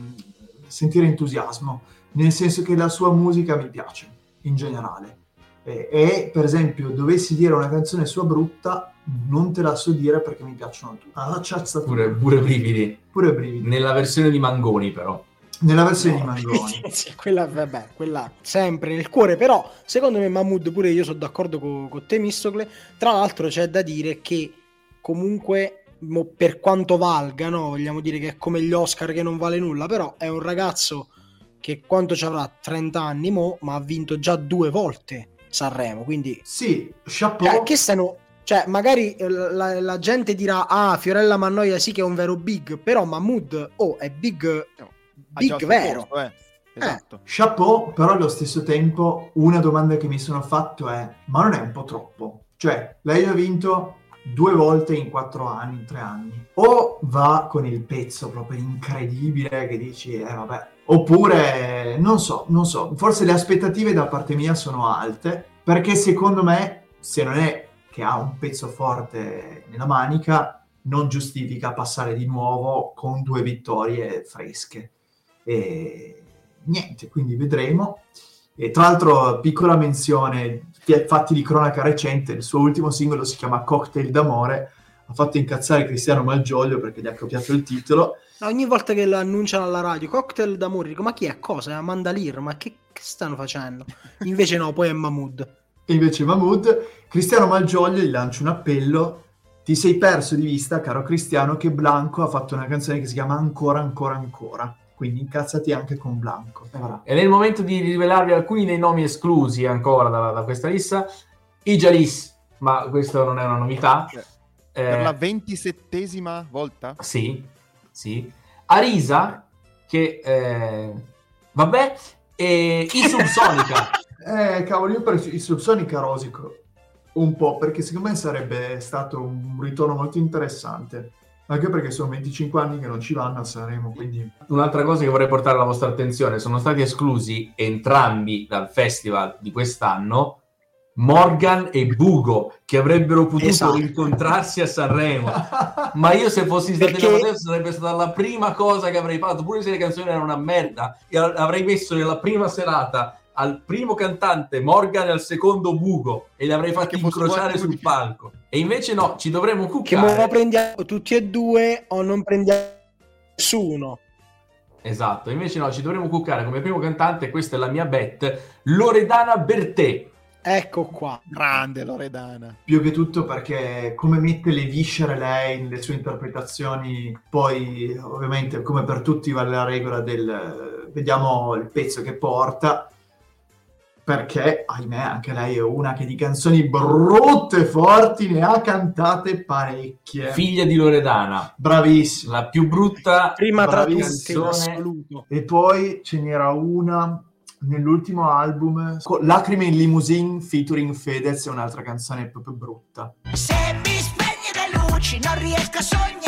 Speaker 4: sentire entusiasmo, nel senso che la sua musica mi piace in generale. E, e, per esempio, dovessi dire una canzone sua brutta, non te la so dire perché mi piacciono tutte. Ah, ciazza
Speaker 2: Pure, pure brividi.
Speaker 4: pure brividi.
Speaker 2: Nella versione di Mangoni, però.
Speaker 4: Nella versione di <laughs>
Speaker 1: No,
Speaker 4: Mangoni.
Speaker 1: sì, quella, vabbè, quella sempre nel cuore, però secondo me Mahmood pure io sono d'accordo con, con te Mistocle. Tra l'altro c'è da dire che comunque mo, per quanto valga, no, vogliamo dire che è come gli Oscar che non vale nulla, però è un ragazzo che quanto ci avrà 30 anni mo, ma ha vinto già due volte Sanremo, quindi
Speaker 4: Sì, chapeau.
Speaker 1: cioè, che stanno cioè, magari eh, la, la gente dirà ah, Fiorella Mannoia sì che è un vero big, però Mahmood oh, è big
Speaker 5: già
Speaker 1: big vero.
Speaker 5: posto, eh. Esatto.
Speaker 4: Chapeau, però allo stesso tempo una domanda che mi sono fatto è, ma non è un po' troppo? Cioè, lei ha vinto due volte in quattro anni, in tre anni. O va con il pezzo proprio incredibile che dici, eh vabbè. Oppure, non so, non so, forse le aspettative da parte mia sono alte, perché secondo me, se non è che ha un pezzo forte nella manica, non giustifica passare di nuovo con due vittorie fresche. E niente, quindi vedremo. E tra l'altro, piccola menzione, fatti di cronaca recente, il suo ultimo singolo si chiama Cocktail d'amore, ha fatto incazzare Cristiano Malgioglio perché gli ha copiato il titolo.
Speaker 1: Ogni volta che lo annunciano alla radio, cocktail d'amore, dico ma chi è? Cosa? È Amanda Lear? Ma che, che stanno facendo? Invece no, poi è Mahmood.
Speaker 4: E invece Mahmood, Cristiano Malgioglio gli lancia un appello. Ti sei perso di vista, caro Cristiano, che Blanco ha fatto una canzone che si chiama Ancora, ancora, ancora. Quindi incazzati anche con Blanco. E voilà.
Speaker 2: Ed è il momento di rivelarvi alcuni dei nomi esclusi ancora da, da questa lista. I Jalis, ma questo non è una novità. Eh,
Speaker 5: Per la ventisettesima volta?
Speaker 2: Sì, sì. Arisa, che... eh, vabbè, e i Subsonica. <laughs>
Speaker 4: Eh, cavolo, io per il Subsonica rosico un po', perché secondo me sarebbe stato un ritorno molto interessante. Anche perché sono 25 anni che non ci vanno a Sanremo, quindi...
Speaker 2: Un'altra cosa che vorrei portare alla vostra attenzione, sono stati esclusi entrambi dal festival di quest'anno Morgan e Bugo, che avrebbero potuto
Speaker 1: Esatto.
Speaker 2: incontrarsi a Sanremo. Ma io se fossi stato
Speaker 1: Perché-
Speaker 2: in Amadeus sarebbe stata la prima cosa che avrei fatto, pure se le canzoni erano una merda, e avrei messo nella prima serata al primo cantante Morgan e al secondo Bugo e li avrei fatti
Speaker 5: Che
Speaker 2: incrociare sul
Speaker 5: modificato.
Speaker 2: palco. E invece no, ci dovremmo
Speaker 1: Che mo
Speaker 2: cuccare.
Speaker 1: prendiamo tutti e due o non prendiamo nessuno.
Speaker 2: Esatto, invece no, ci dovremmo cuccare come primo cantante, questa è la mia bet, Loredana Bertè.
Speaker 1: Ecco qua.
Speaker 5: Grande Loredana.
Speaker 4: Più che tutto perché come mette le viscere lei nelle sue interpretazioni, poi ovviamente come per tutti vale la regola del eh, vediamo il pezzo che porta, perché ahimè anche lei è una che di canzoni brutte e forti ne ha cantate parecchie.
Speaker 2: Figlia di Loredana,
Speaker 4: Bravissima.
Speaker 2: la più brutta
Speaker 1: Prima tra tutte in
Speaker 4: Bravissima.
Speaker 1: assoluto.
Speaker 4: E poi ce n'era una nell'ultimo album, Lacrime in Limousine featuring Fedez, è un'altra canzone proprio brutta.
Speaker 6: Se mi spegni le luci non riesco a sognare.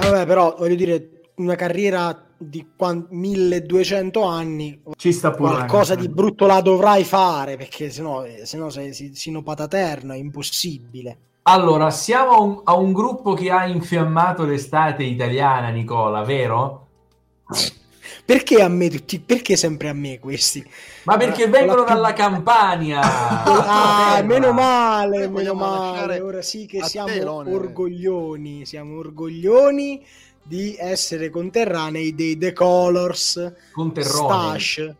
Speaker 1: Vabbè, però voglio dire, una carriera di quan- 1200 anni,
Speaker 4: Ci sta pure
Speaker 1: qualcosa di
Speaker 4: canzone.
Speaker 1: brutto la dovrai fare, perché sennò, eh, sennò sei si- sinopataterno, è impossibile.
Speaker 2: Allora, siamo a un, a un gruppo che ha infiammato l'estate italiana, Nicola, vero?
Speaker 1: Perché a me tutti, perché sempre a me questi?
Speaker 2: Ma perché
Speaker 1: Eh,
Speaker 2: vengono
Speaker 1: la
Speaker 2: dalla Campania? <laughs>
Speaker 1: Ah, meno male, meno male.
Speaker 5: lasciare
Speaker 1: Ora sì che
Speaker 5: a te
Speaker 1: siamo
Speaker 5: l'onere.
Speaker 1: orgoglioni, siamo orgoglioni di essere conterranei dei The Colors. Stash,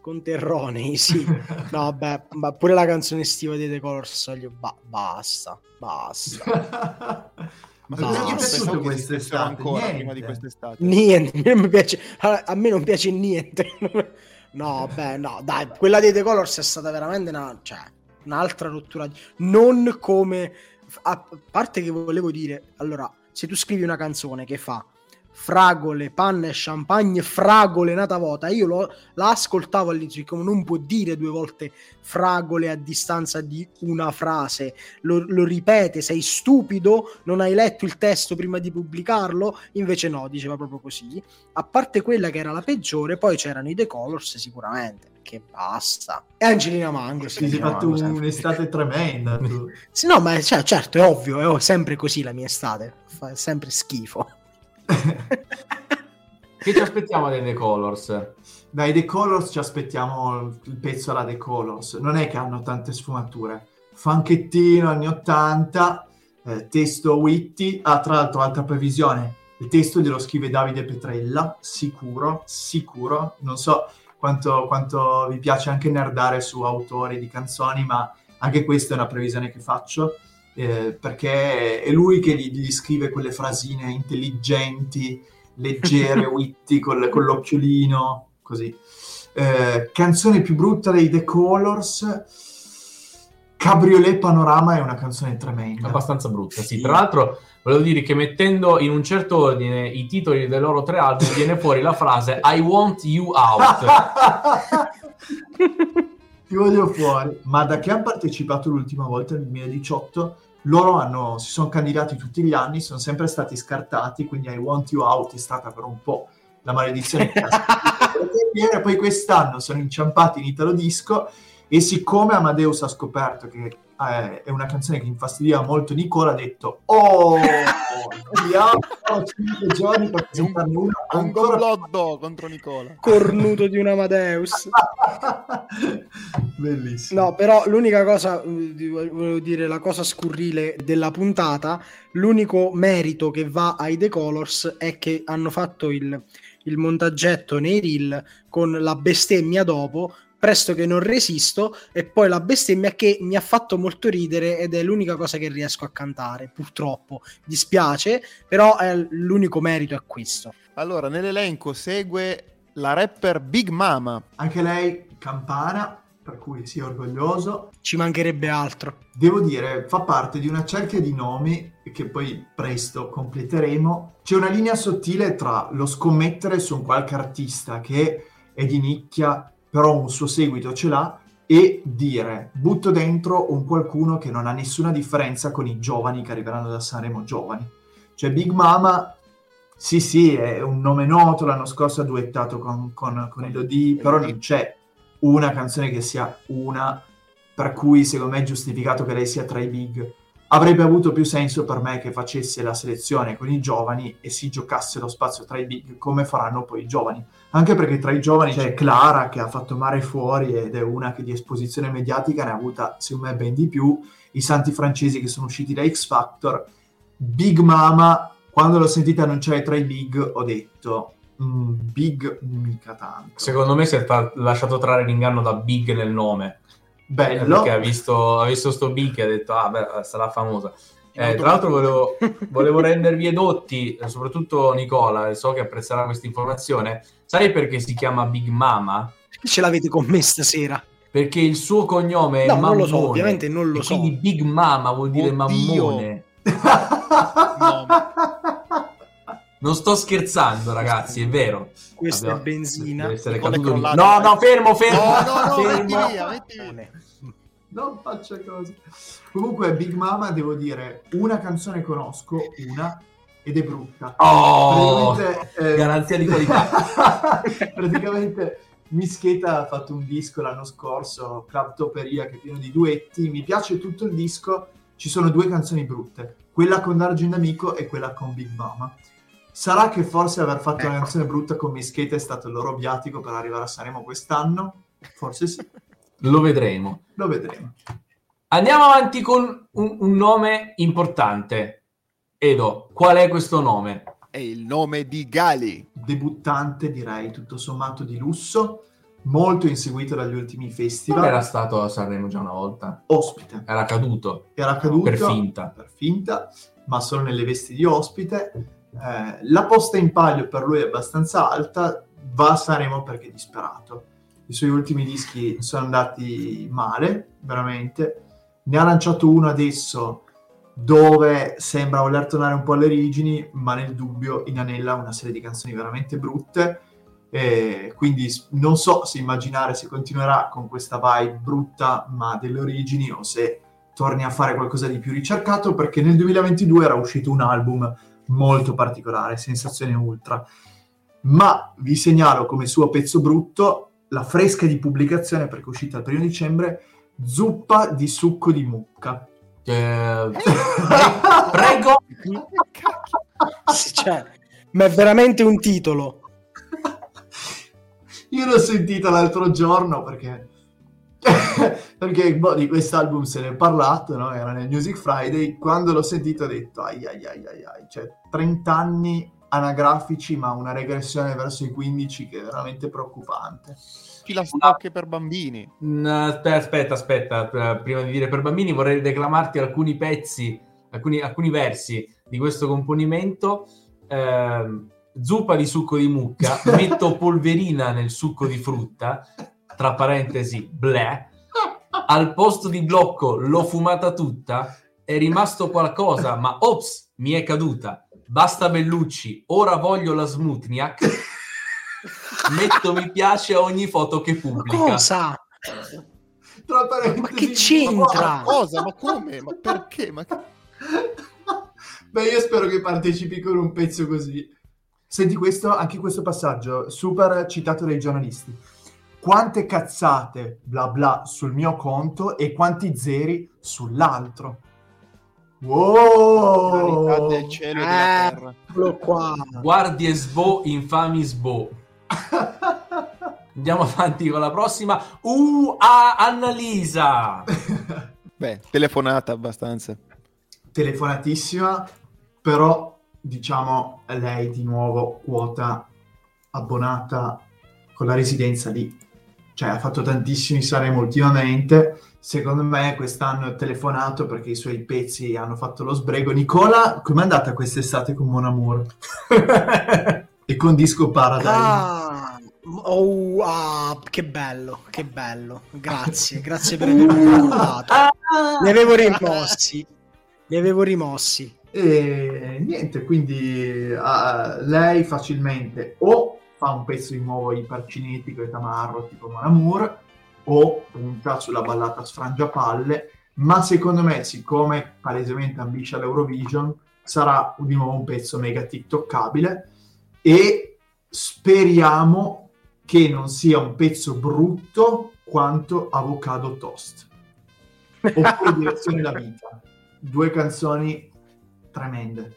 Speaker 1: conterronei, sì. No, vabbè, ma pure la canzone estiva dei The Colors, voglio- ba- basta, basta. <laughs>
Speaker 5: Ma io non
Speaker 1: non
Speaker 5: pensavo
Speaker 4: piaciuto quest'estate,
Speaker 5: ancora
Speaker 4: niente.
Speaker 5: prima di quest'estate.
Speaker 1: Niente, <laughs> non mi piace, a me non piace niente. <laughs> No, beh, no, dai, quella dei The Colors è stata veramente una, cioè, un'altra rottura. Non come, a parte che volevo dire, allora, se tu scrivi una canzone che fa fragole, panna e champagne, fragole nata vota, io lo- la ascoltavo all'inizio, come non può dire due volte fragole a distanza di una frase, lo, lo ripete, sei stupido, non hai letto il testo prima di pubblicarlo, invece no, diceva proprio così. A parte quella che era la peggiore, poi c'erano i The Colors sicuramente, che basta. E Angelina Mango, sì,
Speaker 4: sei
Speaker 1: Angelina
Speaker 4: fatto un'estate tremenda.
Speaker 1: Sì, no, ma cioè, certo, è ovvio, è sempre così la mia estate, fa sempre schifo.
Speaker 2: Che ci aspettiamo dai The Colors?
Speaker 4: Dai The Colors ci aspettiamo il pezzo alla The Colors. Non è che hanno tante sfumature. Funkettino, anni 80, eh, testo witty. Ah, tra l'altro, altra previsione. Il testo glielo scrive Davide Petrella, sicuro, sicuro. Non so quanto, quanto vi piace anche nerdare su autori di canzoni, ma anche questa è una previsione che faccio. Eh, perché è lui che gli, gli scrive quelle frasine intelligenti, leggere, <laughs> witty, col- con l'occhiolino, così. Eh, canzone più brutta dei The Colors. Cabriolet Panorama è una canzone tremenda.
Speaker 2: Abbastanza brutta, sì.
Speaker 4: Sì.
Speaker 2: Tra l'altro, volevo dire che mettendo in un certo ordine i titoli dei loro tre album, viene fuori la frase I want you out. <laughs> <laughs>
Speaker 4: Ti voglio fuori. Ma da che hanno partecipato l'ultima volta nel 2018, loro hanno, si sono candidati tutti gli anni, sono sempre stati scartati, quindi I Want You Out è stata per un po' la maledizione ha <laughs> carriere. Poi quest'anno sono inciampati in Italo Disco e siccome Amadeus ha scoperto che eh, è una canzone che infastidiva molto Nicola, ha detto Oh, abbiamo 5 giorni per presentarne una
Speaker 5: Un
Speaker 4: ancora
Speaker 5: complotto contro Nicola.
Speaker 1: Cornuto di un Amadeus.
Speaker 4: Bellissimo.
Speaker 1: No, però l'unica cosa, eh, volevo dire, la cosa scurrile della puntata, l'unico merito che va ai The Colors è che hanno fatto il, il montaggetto nei reel con la bestemmia dopo, presto che non resisto, e poi la bestemmia che mi ha fatto molto ridere ed è l'unica cosa che riesco a cantare, purtroppo. Dispiace, però è l'unico merito è questo.
Speaker 5: Allora, nell'elenco segue la rapper Big Mama.
Speaker 4: Anche lei campana, per cui sia orgoglioso.
Speaker 1: Ci mancherebbe altro.
Speaker 4: Devo dire, fa parte di una cerchia di nomi che poi presto completeremo. C'è una linea sottile tra lo scommettere su un qualche artista che è di nicchia, però un suo seguito ce l'ha, e dire butto dentro un qualcuno che non ha nessuna differenza con i giovani che arriveranno da Sanremo giovani. Cioè Big Mama, sì sì, è un nome noto, l'anno scorso ha duettato con, con, con Elodie, però non c'è una canzone che sia una per cui secondo me è giustificato che lei sia tra i big. Avrebbe avuto più senso per me che facesse la selezione con i giovani e si giocasse lo spazio tra i big come faranno poi i giovani. Anche perché tra i giovani c'è Clara che ha fatto mare fuori ed è una che di esposizione mediatica ne ha avuta secondo me ben di più. I santi francesi che sono usciti da X Factor. Big Mama, quando l'ho sentita annunciare tra i big ho detto "Mm, big mica tanto.
Speaker 2: Secondo me si è ta- lasciato trarre l'inganno da Big nel nome.
Speaker 4: Bello.
Speaker 2: Perché ha visto, ha visto sto Big e ha detto, ah beh, sarà famosa. Eh, tra l'altro volevo, volevo rendervi edotti, soprattutto Nicola, so che apprezzerà questa informazione. Sai perché si chiama Big Mama?
Speaker 1: Ce l'avete con me stasera?
Speaker 2: Perché il suo cognome è
Speaker 1: No, non
Speaker 2: Mammone.
Speaker 1: lo so, ovviamente non lo
Speaker 2: e
Speaker 1: so.
Speaker 2: Quindi Big Mama vuol dire
Speaker 5: Oddio.
Speaker 2: mammone.
Speaker 5: No,
Speaker 2: Non sto scherzando, ragazzi, è vero.
Speaker 1: Questa
Speaker 2: Abbiamo-
Speaker 1: è benzina.
Speaker 2: Deve essere
Speaker 5: Nicola è
Speaker 2: caduto di-
Speaker 5: crollato,
Speaker 2: No, no, fermo, fermo.
Speaker 5: No, no, no,
Speaker 2: fermo.
Speaker 5: metti via, metti via.
Speaker 4: Non faccia cose. Comunque, Big Mama, devo dire, una canzone conosco, una, ed è brutta.
Speaker 2: Oh,
Speaker 4: eh,
Speaker 2: garanzia di qualità. <laughs>
Speaker 4: praticamente Mischeta ha fatto un disco l'anno scorso, Club Toperia, che è pieno di duetti. Mi piace tutto il disco. Ci sono due canzoni brutte, quella con D'Argent Amico e quella con Big Mama. Sarà che forse aver fatto una canzone brutta con Mischeta è stato il loro viatico per arrivare a Sanremo quest'anno? Forse sì,
Speaker 2: Lo vedremo.
Speaker 4: lo vedremo.
Speaker 2: Andiamo avanti con un, un nome importante. Edo, qual è questo nome?
Speaker 5: È il nome di Gali.
Speaker 4: Debuttante, direi, tutto sommato di lusso, molto inseguito dagli ultimi
Speaker 2: Non
Speaker 4: festival.
Speaker 2: era stato a Sanremo già una volta.
Speaker 4: Ospite.
Speaker 2: Era caduto.
Speaker 4: Era caduto
Speaker 2: Per finta.
Speaker 4: per finta, ma solo nelle vesti di ospite. Eh, la posta in palio per lui è abbastanza alta, va a Sanremo perché è disperato. I suoi ultimi dischi sono andati male, veramente. Ne ha lanciato uno adesso dove sembra voler tornare un po' alle origini, ma nel dubbio inanella una serie di canzoni veramente brutte. E quindi non so se immaginare se continuerà con questa vibe brutta ma delle origini o se torni a fare qualcosa di più ricercato perché nel 2022 era uscito un album molto particolare, Sensazione Ultra. Ma vi segnalo come suo pezzo brutto la fresca di pubblicazione perché è uscita il primo dicembre, Zuppa di succo di mucca.
Speaker 2: Eh, <laughs> prego.
Speaker 1: Cioè, ma è veramente un titolo.
Speaker 4: Io l'ho sentita l'altro giorno perché, <laughs> perché boh, di quest'album se ne è parlato, no? era nel Music Friday. Quando l'ho sentito ho detto ai ai ai ai ai, cioè 30 anni anagrafici ma una regressione verso i 15 che è veramente preoccupante.
Speaker 5: Chi la stocche per bambini.
Speaker 2: Mm, Aspetta, aspetta, aspetta. Eh, Prima di dire per bambini vorrei declamarti alcuni pezzi, alcuni, alcuni versi di questo componimento. Ehm, zuppa di succo di mucca, <laughs> metto polverina nel succo di frutta, tra parentesi, bleh. Al posto di blocco l'ho fumata tutta, è rimasto qualcosa, ma ops, mi è caduta. Basta Bellucci, ora voglio la Smutniak. <laughs> Metto mi piace a ogni foto che
Speaker 1: Ma
Speaker 2: pubblica.
Speaker 1: cosa?
Speaker 4: Tra parentesi,
Speaker 1: Ma che c'entra?
Speaker 5: Ma cosa? Ma come? Ma perché? Ma che-
Speaker 4: Beh, io spero che partecipi con un pezzo così. Senti questo, anche questo passaggio, super citato dai giornalisti. Quante cazzate, bla bla, sul mio conto e quanti zeri sull'altro. Wow!
Speaker 5: Del cielo e della
Speaker 1: Eh.
Speaker 5: terra.
Speaker 1: Eccolo qua.
Speaker 2: Guardie sbo, infami sbo. <laughs> Andiamo avanti con la prossima. Uh, a Annalisa. <laughs>
Speaker 5: Beh, telefonata abbastanza.
Speaker 4: Telefonatissima, però diciamo lei di nuovo quota abbonata con la residenza lì. Cioè ha fatto tantissimi Sanremo ultimamente. Secondo me quest'anno è telefonato perché i suoi pezzi hanno fatto lo sbrego. Nicola, com'è andata quest'estate con Mon Amour? <laughs> e con Disco Paradise?
Speaker 1: Ah, oh, ah, che bello, che bello. Grazie, grazie per avermi ricordato. Li avevo rimossi. Li avevo rimossi.
Speaker 4: E niente, quindi ah, lei facilmente o fa un pezzo di nuovo ipercinetico e tamarro tipo Mon Amour o punta sulla ballata sfrangiapalle, ma secondo me, siccome palesemente ambisce all'Eurovision, sarà di nuovo un pezzo mega tiktokkabile e speriamo che non sia un pezzo brutto quanto Avocado Toast oppure <laughs> Direzione la vita. Due canzoni tremende.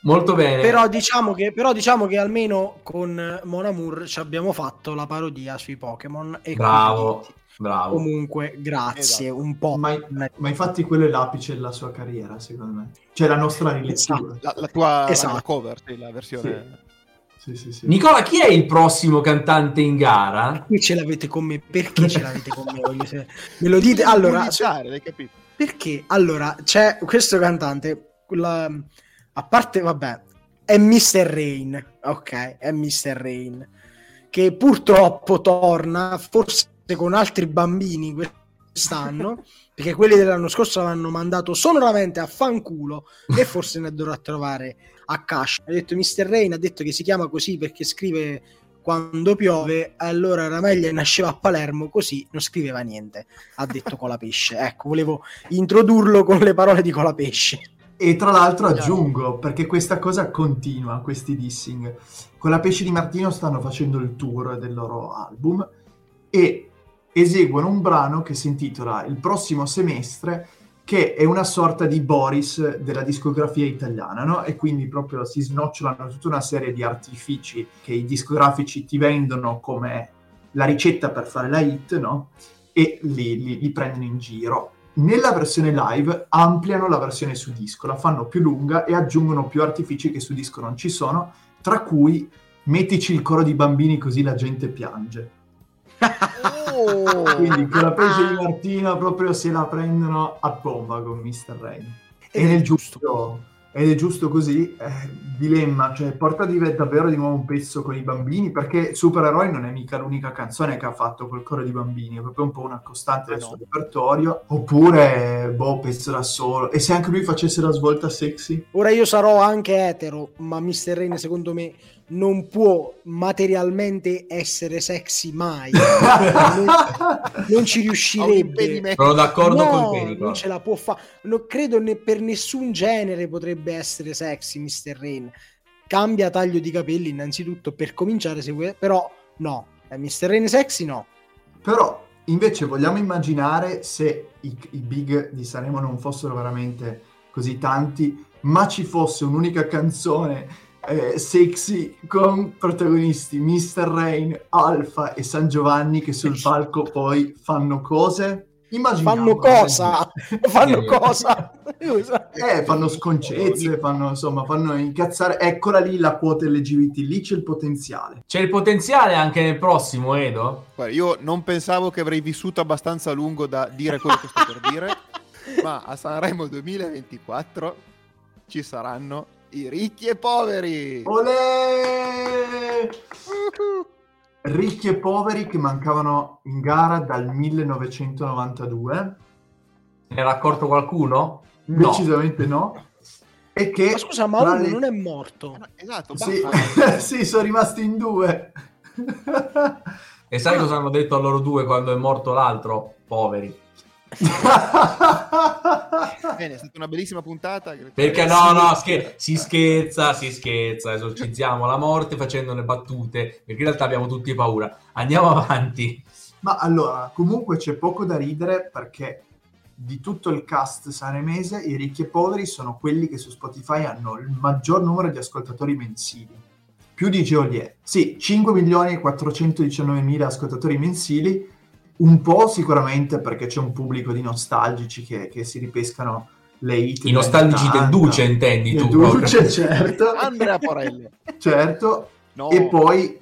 Speaker 2: Molto bene.
Speaker 1: Però diciamo, che, però diciamo che almeno con Mon Amour ci abbiamo fatto la parodia sui Pokémon. E
Speaker 2: Bravo,
Speaker 1: quindi,
Speaker 2: bravo.
Speaker 1: Comunque, grazie.
Speaker 5: Esatto.
Speaker 1: Un po'.
Speaker 4: Ma, ma infatti quello è l'apice della sua carriera, secondo me. Cioè la nostra rilettura.
Speaker 1: Esatto.
Speaker 5: La, la tua
Speaker 1: Esatto.
Speaker 5: la cover, sì, la versione...
Speaker 4: Sì, sì, sì.
Speaker 2: Nicola, chi è il prossimo cantante in gara?
Speaker 1: Qui ce l'avete con me. Perché ce l'avete con me? <laughs> Me lo dite? Allora,
Speaker 5: capito?
Speaker 1: Perché? Allora, c'è questo cantante, quella- a parte, vabbè, è Mr. Rain, ok, è Mr. Rain, che purtroppo torna, forse con altri bambini quest'anno, <laughs> perché quelli dell'anno scorso l'hanno mandato sonoramente a fanculo e forse ne dovrà trovare a cash. Ha detto Mr. Rain, ha detto che si chiama così perché scrive quando piove, allora Rameglia nasceva a Palermo, così non scriveva niente, ha detto Colapesce. Ecco, volevo introdurlo con le parole di Colapesce.
Speaker 4: E tra l'altro aggiungo, perché questa cosa continua, questi dissing. Con la Pesce di Martino stanno facendo il tour del loro album e eseguono un brano che si intitola Il prossimo semestre, che è una sorta di Boris della discografia italiana, no? E quindi proprio si snocciolano tutta una serie di artifici che i discografici ti vendono come la ricetta per fare la hit, no? E li, li, li prendono in giro. Nella versione live ampliano la versione su disco, la fanno più lunga e aggiungono più artifici che su disco non ci sono, tra cui mettici il coro di bambini così la gente piange.
Speaker 5: Oh!
Speaker 4: Quindi con la pece di Martina proprio se la prendono a bomba con Mr. Rain.
Speaker 1: Ed è
Speaker 4: è giusto, ed è giusto così. eh, dilemma, cioè porta di- davvero di nuovo un pezzo con i bambini, perché Supereroi non è mica l'unica canzone che ha fatto col coro di bambini, è proprio un po' una costante del
Speaker 5: Ah, no.
Speaker 4: suo repertorio. Oppure, boh, pezzo da solo. E se anche lui facesse la svolta sexy?
Speaker 1: Ora io sarò anche etero, ma Mr. Rain secondo me non può materialmente essere sexy mai. <laughs> non, non ci riuscirebbe.
Speaker 2: Sono d'accordo
Speaker 1: No,
Speaker 2: con te,
Speaker 1: non ce la può fare. credo ne per nessun genere potrebbe essere sexy Mr. Rain. Cambia taglio di capelli innanzitutto per cominciare, se vuoi, però no. Eh, Mr. Rain sexy no.
Speaker 4: Però invece vogliamo immaginare se i, i big di Sanremo non fossero veramente così tanti, ma ci fosse un'unica canzone eh, sexy con protagonisti Mr. Rain, Alfa e San Giovanni che sul palco poi fanno cose. Immaginiamo,
Speaker 1: Fanno cosa? fanno cosa?
Speaker 4: Eh, fanno sconcezze, fanno insomma, fanno incazzare. Eccola lì la quota LGBT, lì c'è il potenziale.
Speaker 2: C'è il potenziale anche nel prossimo, Edo?
Speaker 5: Guarda, io non pensavo che avrei vissuto abbastanza a lungo da dire quello che sto per dire, <laughs> ma a Sanremo 2024 ci saranno i ricchi e poveri.
Speaker 4: Olè! Ricchi e poveri che mancavano in gara dal 1992?
Speaker 2: Ne era accorto qualcuno? No.
Speaker 4: Decisamente no. E che
Speaker 1: Ma scusa, ma
Speaker 4: tra
Speaker 1: uno
Speaker 4: le-
Speaker 1: non è morto.
Speaker 5: Esatto,
Speaker 4: Sì, <laughs> sì, sono rimasti in due.
Speaker 2: E sai cosa hanno detto a loro due quando è morto l'altro? Poveri.
Speaker 5: Bene, è stata una bellissima puntata.
Speaker 2: Perché no, no, scher- si scherza, si scherza, esorcizziamo la morte facendone battute, perché in realtà abbiamo tutti paura. Andiamo avanti.
Speaker 4: Ma allora, comunque c'è poco da ridere perché di tutto il cast sanremese, i ricchi e poveri sono quelli che su Spotify hanno il maggior numero di ascoltatori mensili. Più di Geolier. Sì, 5 milioni e 419 mila ascoltatori mensili, un po' sicuramente perché c'è un pubblico di nostalgici che, che si ripescano le hit.
Speaker 2: I nostalgici del
Speaker 4: 80.
Speaker 2: Duce, intendi
Speaker 4: Del
Speaker 2: tu?
Speaker 4: Duce,
Speaker 2: proprio. <laughs>
Speaker 4: certo.
Speaker 5: Andrea Porelli. <laughs>
Speaker 4: certo.
Speaker 5: No.
Speaker 4: E poi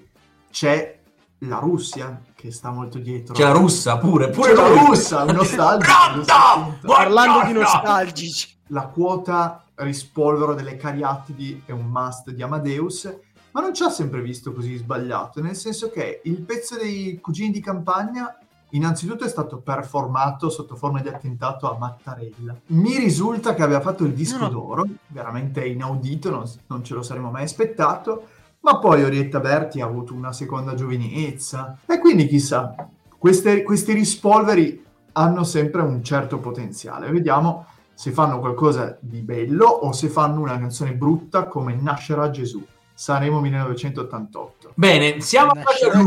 Speaker 4: c'è la Russia che sta molto dietro.
Speaker 2: C'è la russa pure, pure
Speaker 4: C'è la russa, un nostalgico.
Speaker 1: Parlando di nostalgici.
Speaker 4: La quota rispolvero delle cariatidi è un must di Amadeus, ma non ci ha sempre visto così sbagliato, nel senso che il pezzo dei cugini di campagna innanzitutto è stato performato sotto forma di attentato a Mattarella. Mi risulta che abbia fatto il disco
Speaker 1: No, no.
Speaker 4: d'oro, veramente inaudito, non, non ce lo saremmo mai aspettato, ma poi Orietta Berti ha avuto una seconda giovinezza e quindi chissà, queste- questi rispolveri hanno sempre un certo potenziale. Vediamo se fanno qualcosa di bello o se fanno una canzone brutta come Nascerà Gesù. Sanremo 1988.
Speaker 2: Bene, siamo arrivati
Speaker 1: Nascerà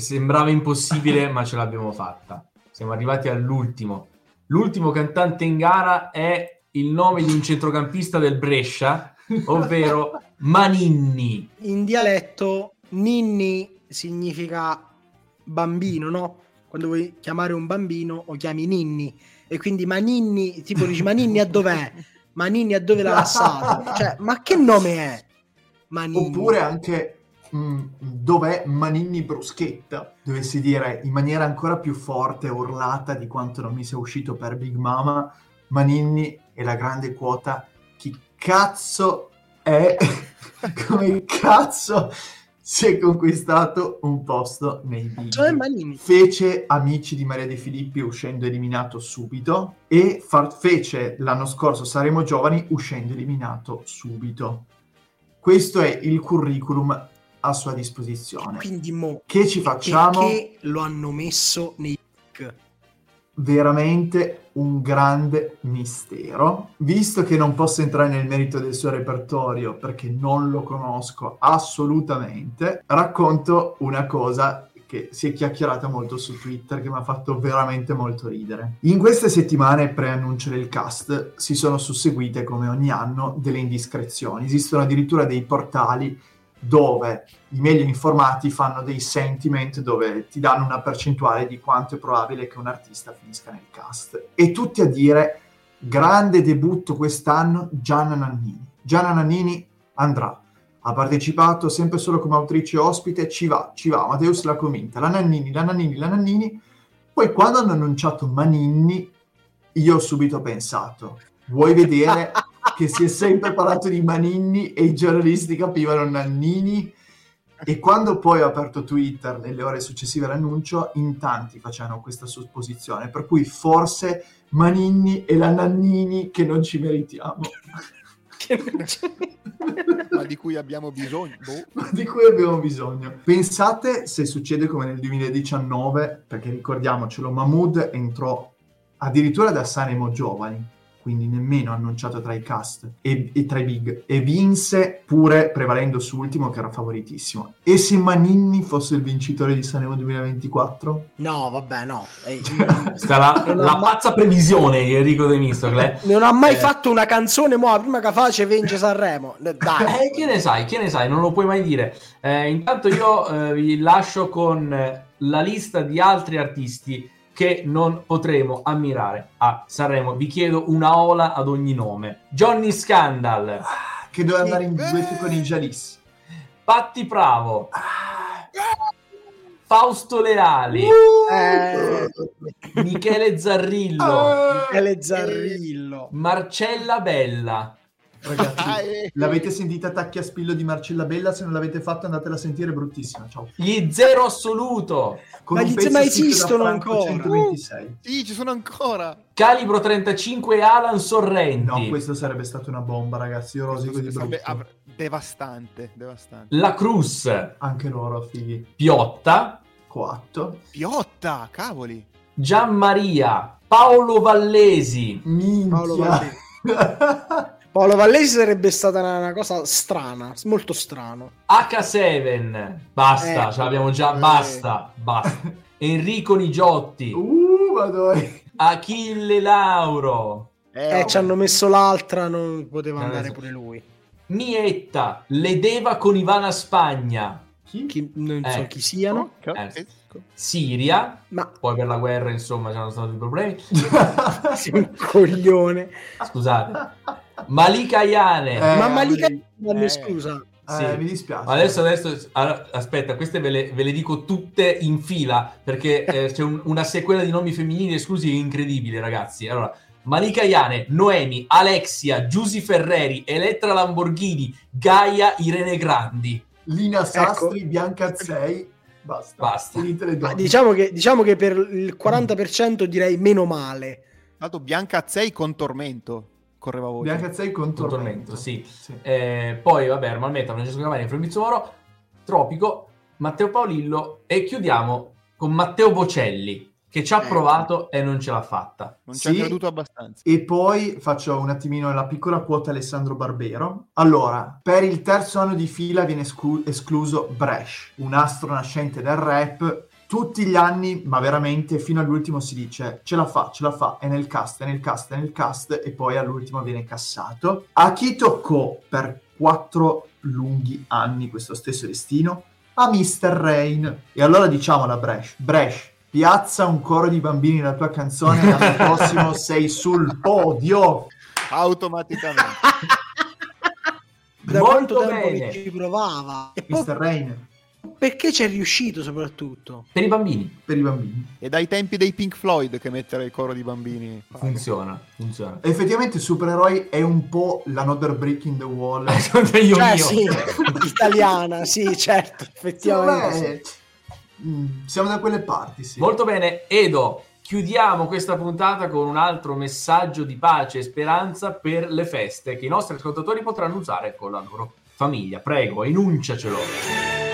Speaker 2: Sembrava impossibile, ma ce l'abbiamo fatta. Siamo arrivati all'ultimo. L'ultimo cantante in gara è il nome di un centrocampista del Brescia, ovvero <laughs> Maninni.
Speaker 1: In dialetto, ninni significa bambino, no? Quando vuoi chiamare un bambino lo chiami ninni. E quindi Maninni, tipo dici Maninni a dov'è? Maninni a dove l'ha <laughs> lasciato? Cioè, ma che nome è? Maninni.
Speaker 4: Oppure anche mh, dov'è Maninni Bruschetta? Dovessi dire in maniera ancora più forte, urlata di quanto non mi sia uscito per Big Mama, Maninni e la grande quota. Chi cazzo è? <laughs> Come cazzo si è conquistato un posto nei Big?
Speaker 1: Cioè
Speaker 4: fece Amici di Maria De Filippi uscendo eliminato subito e far- fece l'anno scorso Saremo Giovani uscendo eliminato subito. Questo è il curriculum a sua disposizione.
Speaker 1: Quindi mo
Speaker 4: Che ci facciamo?
Speaker 1: perché lo hanno messo nei
Speaker 4: veramente un grande mistero. Visto che non posso entrare nel merito del suo repertorio perché non lo conosco assolutamente, racconto una cosa che si è chiacchierata molto su Twitter, che mi ha fatto veramente molto ridere. In queste settimane pre-annuncio del cast si sono susseguite, come ogni anno, delle indiscrezioni. Esistono addirittura dei portali dove i meglio informati fanno dei sentiment dove ti danno una percentuale di quanto è probabile che un artista finisca nel cast. E tutti a dire grande debutto quest'anno Gianna Nannini. Gianna Nannini andrà. Ha partecipato sempre solo come autrice ospite, ci va, ci va, Mateus l'ha convinta, la Nannini, la Nannini, la Nannini. Poi quando hanno annunciato Maninni, io ho subito pensato, vuoi vedere che si è sempre parlato di Maninni e i giornalisti capivano Nannini? E quando poi ho aperto Twitter nelle ore successive all'annuncio, in tanti facevano questa supposizione, per cui forse Maninni e la Nannini che non ci meritiamo. <laughs>
Speaker 5: Ma di cui abbiamo bisogno. Boh.
Speaker 4: Ma di cui abbiamo bisogno. Pensate se succede come nel 2019, perché ricordiamocelo, Mahmood entrò addirittura da Sanemo Giovani, quindi nemmeno annunciato tra i cast e, e tra i big, e vinse pure prevalendo su ultimo che era favoritissimo. E se Maninni fosse il vincitore di Sanemo 2024?
Speaker 1: No, vabbè, no. Eh,
Speaker 2: Sta la, la pazza previsione di Enrico De Mistocle.
Speaker 1: Non ha mai
Speaker 2: Eh.
Speaker 1: fatto una canzone, mo, prima che face vince Sanremo. Eh, <laughs> Dai.
Speaker 2: Eh, che ne sai, che ne sai, non lo puoi mai dire. Eh, intanto io eh, vi lascio con eh, la lista di altri artisti che non potremo ammirare a Sanremo. Vi chiedo una ola ad ogni nome. Johnny Scandal,
Speaker 4: Che doveva andare in duetto con i Jalis.
Speaker 2: Patti Bravo, Fausto Leali,
Speaker 1: Eh,
Speaker 2: Michele Zarrillo,
Speaker 1: Michele Zarrillo.
Speaker 2: Marcella Bella.
Speaker 4: Ragazzi, <laughs> l'avete sentita Tacchi a spillo di Marcella Bella? Se non l'avete fatto andatela a sentire, è bruttissima. Ciao.
Speaker 2: Gli Zero Assoluto,
Speaker 4: Con
Speaker 1: Ma gli- ma esistono ancora?
Speaker 4: 126.
Speaker 5: Sì, ci sono ancora.
Speaker 2: Calibro 35 e Alan Sorrenti.
Speaker 4: No, questo sarebbe stata una bomba, ragazzi. Io rosico di
Speaker 5: Sarebbe-
Speaker 4: brutto.
Speaker 5: av- devastante, devastante.
Speaker 2: La Cruz,
Speaker 4: Anche loro, fighi.
Speaker 2: Piotta,
Speaker 4: Coatto.
Speaker 5: Piotta, cavoli.
Speaker 2: Gianmaria, Paolo Vallesi,
Speaker 1: Paolo
Speaker 4: Minchia.
Speaker 1: Vallesi. <laughs> Paolo Vallesi sarebbe stata una, una cosa strana, molto strano.
Speaker 2: H7, basta,
Speaker 1: Eh.
Speaker 2: ce l'abbiamo già,
Speaker 5: Eh.
Speaker 2: basta, basta. <laughs> Enrico Nigiotti,
Speaker 4: uh, madonna.
Speaker 2: Achille Lauro,
Speaker 1: Eh, ci hanno messo l'altra, non poteva
Speaker 2: Non
Speaker 1: andare
Speaker 2: so.
Speaker 1: pure lui.
Speaker 2: Mietta, Ledeva con Ivana Spagna,
Speaker 4: Chi?
Speaker 1: Chi- non so
Speaker 2: Eh.
Speaker 1: chi siano,
Speaker 5: Ok.
Speaker 2: Siria,
Speaker 1: ma
Speaker 2: poi per la guerra insomma c'erano stati problemi, <laughs>
Speaker 1: sei un coglione.
Speaker 2: scusate, Malika Iane,
Speaker 4: Eh,
Speaker 1: ma Malika l'hanno
Speaker 5: Eh.
Speaker 1: esclusa.
Speaker 2: Sì.
Speaker 4: Eh, mi dispiace.
Speaker 2: Ma Adesso, adesso aspetta, queste ve le, ve le dico tutte in fila perché eh, <laughs> c'è un- una sequela di nomi femminili esclusivi incredibile, ragazzi. Allora, Malika Iane, Noemi, Alexia, Giusy Ferreri, Elettra Lamborghini, Gaia, Irene Grandi.
Speaker 4: Lina Sastri, Bianca 6. Basta.
Speaker 2: Basta.
Speaker 1: Ma diciamo, che, diciamo che per il 40% direi meno male.
Speaker 5: Tanto Bianca Azzei con tormento. Correva voce.
Speaker 4: Bianca 6 con
Speaker 2: Con
Speaker 4: tormento.
Speaker 2: tormento, sì. Eh, poi, vabbè, normalmente Francesco Cavani, Fabrizio Moro, Tropico, Matteo Paolillo e chiudiamo con Matteo Bocelli che ci ha
Speaker 5: Ecco.
Speaker 2: provato e non ce l'ha fatta.
Speaker 5: Non ci ha
Speaker 4: Sì.
Speaker 5: creduto abbastanza.
Speaker 4: E poi faccio un attimino la piccola quota Alessandro Barbero. Allora, per il terzo anno di fila viene esclu- escluso Bresh, un astro nascente del rap. Tutti gli anni, ma veramente fino all'ultimo si dice ce la fa, ce la fa, è nel cast, è nel cast, è nel cast e poi all'ultimo viene cassato. A chi toccò per quattro lunghi anni questo stesso destino? A Mr. Rain. E allora diciamo la Bresh. Bresh, piazza un coro di bambini nella tua canzone e l'anno prossimo <laughs> sei sul podio.
Speaker 5: Automaticamente. <laughs>
Speaker 1: Da
Speaker 2: Molto
Speaker 1: quanto tempo
Speaker 2: bene.
Speaker 1: che ci provava?
Speaker 4: Mr. Rain
Speaker 1: perché ci è riuscito soprattutto?
Speaker 2: Per i bambini
Speaker 4: per i bambini.
Speaker 5: e dai tempi dei Pink Floyd che mettere il coro di bambini.
Speaker 2: funziona, funziona.
Speaker 4: Effettivamente supereroi è un po' l'another brick in the wall. <laughs>
Speaker 2: Io
Speaker 1: Cioè,
Speaker 2: mio.
Speaker 1: sì, <laughs> italiana, sì, certo, effettivamente.
Speaker 4: Secondo me, mm, siamo da quelle parti, sì.
Speaker 2: Molto bene, Edo. Chiudiamo questa puntata con un altro messaggio di pace e speranza per le feste che i nostri ascoltatori potranno usare con la loro famiglia. Prego, enunciacelo.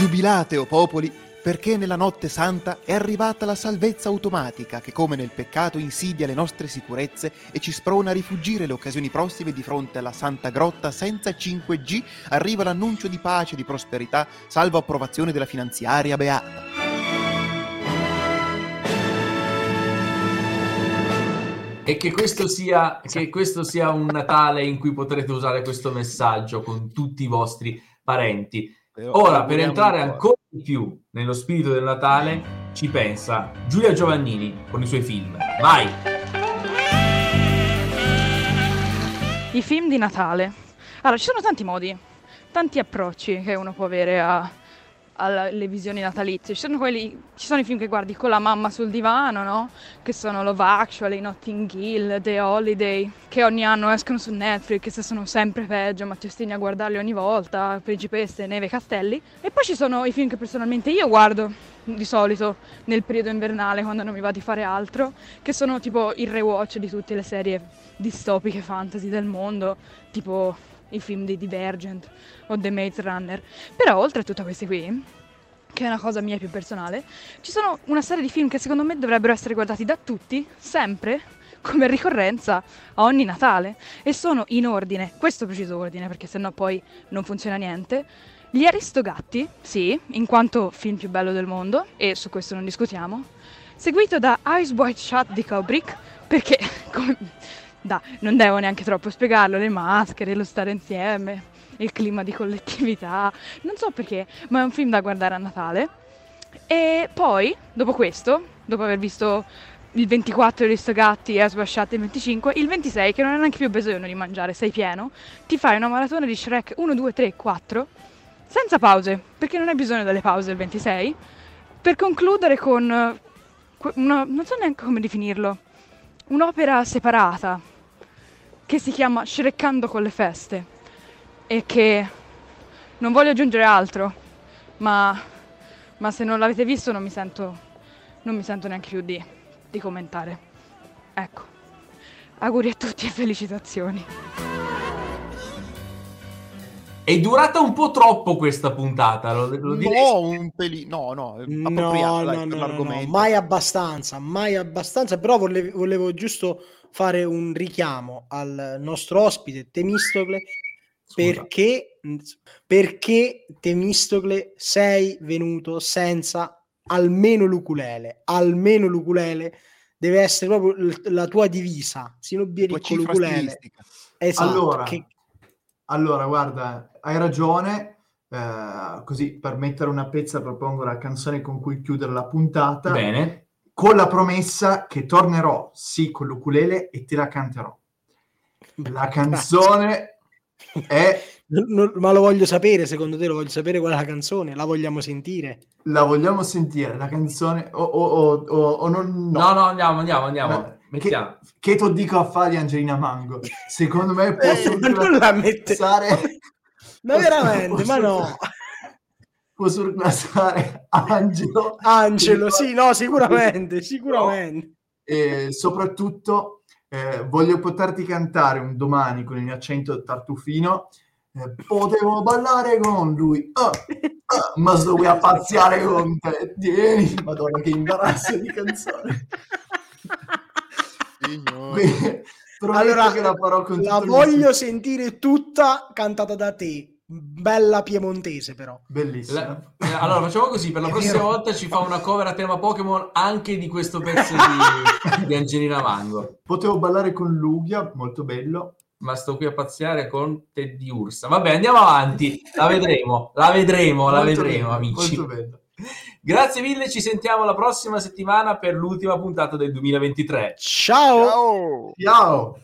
Speaker 5: Giubilate, o popoli, perché nella notte santa è arrivata la salvezza automatica che come nel peccato insidia le nostre sicurezze e ci sprona a rifugire le occasioni prossime di fronte alla santa grotta senza 5G arriva l'annuncio di pace e di prosperità salvo approvazione della finanziaria beata.
Speaker 2: E che questo, sia, che questo sia un Natale in cui potrete usare questo messaggio con tutti i vostri parenti. Ora, per entrare ancora di più nello spirito del Natale, ci pensa Giulia Giovannini con i suoi film. Vai!
Speaker 3: I film di Natale. Allora, ci sono tanti modi, tanti approcci che uno può avere a- alle visioni natalizie. Ci sono, quelli, ci sono i film che guardi con la mamma sul divano, no? Che sono Love Actually, Notting Hill, The Holiday, che ogni anno escono su Netflix e sono sempre peggio, ma ti ostini a guardarli ogni volta, Principesse, Neve, Castelli. E poi ci sono i film che personalmente io guardo di solito nel periodo invernale quando non mi va di fare altro, che sono tipo il rewatch di tutte le serie distopiche fantasy del mondo, tipo i film di Divergent o The Maze Runner. Però oltre a tutti questi qui, che è una cosa mia più personale, ci sono una serie di film che secondo me dovrebbero essere guardati da tutti, sempre, come ricorrenza a ogni Natale. E sono in ordine, questo preciso ordine, perché sennò poi non funziona niente. Gli Aristogatti, sì, in quanto film più bello del mondo, e su questo non discutiamo. Seguito da Eyes Wide Shut di Kubrick, perché, <laughs> come, da, non devo neanche troppo spiegarlo, le maschere, lo stare insieme, il clima di collettività, non so perché, ma è un film da guardare a Natale. E poi, dopo questo, dopo aver visto il 24 Aristogatti e Asbasciate il 25, il 26, che non è neanche più bisogno di mangiare, sei pieno, ti fai una maratona di Shrek 1, 2, 3, 4, senza pause, perché non hai bisogno delle pause il 26, per concludere con eh, una, non so neanche come definirlo, un'opera separata che si chiama Shrekkando con le feste e che non voglio aggiungere altro, ma, ma se non l'avete visto non mi sento, non mi sento neanche più di, di commentare. Ecco, auguri a tutti e felicitazioni.
Speaker 2: È durata un po' troppo questa puntata, lo, lo direi.
Speaker 5: No, un pelino, no, no,
Speaker 1: No,
Speaker 5: appropriato
Speaker 1: no, no, no, no,
Speaker 5: l'argomento.
Speaker 1: mai abbastanza, mai abbastanza, però volevo, volevo giusto fare un richiamo al nostro ospite Temistocle perché, perché Temistocle sei venuto senza almeno l'ukulele, almeno l'ukulele deve essere proprio l- la tua divisa, Sino
Speaker 5: Tua
Speaker 1: Bierico
Speaker 5: cifra
Speaker 1: l'ukulele.
Speaker 5: stilistica.
Speaker 1: Esatto,
Speaker 4: Allora,
Speaker 1: che-
Speaker 4: Allora, guarda, hai ragione. eh, così per mettere una pezza propongo la canzone con cui chiudere la puntata.
Speaker 2: Bene.
Speaker 4: Con la promessa che tornerò, sì, con l'ukulele e te la canterò. La canzone è
Speaker 1: Non- ma lo voglio sapere, secondo te lo voglio sapere qual è la canzone? La vogliamo sentire?
Speaker 4: La vogliamo sentire, la canzone o, o- o- o- non...
Speaker 2: No, no, andiamo, andiamo, andiamo.
Speaker 4: Ma-
Speaker 2: Mettiamo.
Speaker 4: Che, che ti dico a fare di Angelina Mango? Secondo me può
Speaker 1: Eh, non la mette... Ma veramente, ma no.
Speaker 4: Può surclassare <laughs> Angelo.
Speaker 1: Angelo, sì, no, sicuramente, sicuramente.
Speaker 4: E soprattutto eh, voglio poterti cantare un domani con il mio accento tartufino. eh, potevo ballare con lui, ah, ah, ma sto qui a pazziare con te. Tieni, madonna, che imbarazzo di canzone. <laughs>
Speaker 5: Signore.
Speaker 4: Quindi, prometto
Speaker 1: Allora,
Speaker 4: che la farò con
Speaker 1: La voglio sentire tutta cantata da te. Bella piemontese, però.
Speaker 4: Bellissima.
Speaker 2: La- eh, allora facciamo così, per la <laughs>
Speaker 1: È
Speaker 2: prossima
Speaker 1: vero.
Speaker 2: volta ci fa una cover a tema Pokémon anche di questo pezzo di, <laughs> di Angelina Mango.
Speaker 4: Potevo ballare con Lugia, molto bello.
Speaker 2: Ma sto qui a pazziare con Teddy Ursa. Vabbè, andiamo avanti. La vedremo, la vedremo, la
Speaker 4: Molto
Speaker 2: vedremo,
Speaker 4: bello,
Speaker 2: amici.
Speaker 4: Molto bello.
Speaker 2: Grazie mille, ci sentiamo la prossima settimana per l'ultima puntata del 2023.
Speaker 1: Ciao.
Speaker 5: Ciao!
Speaker 4: Ciao!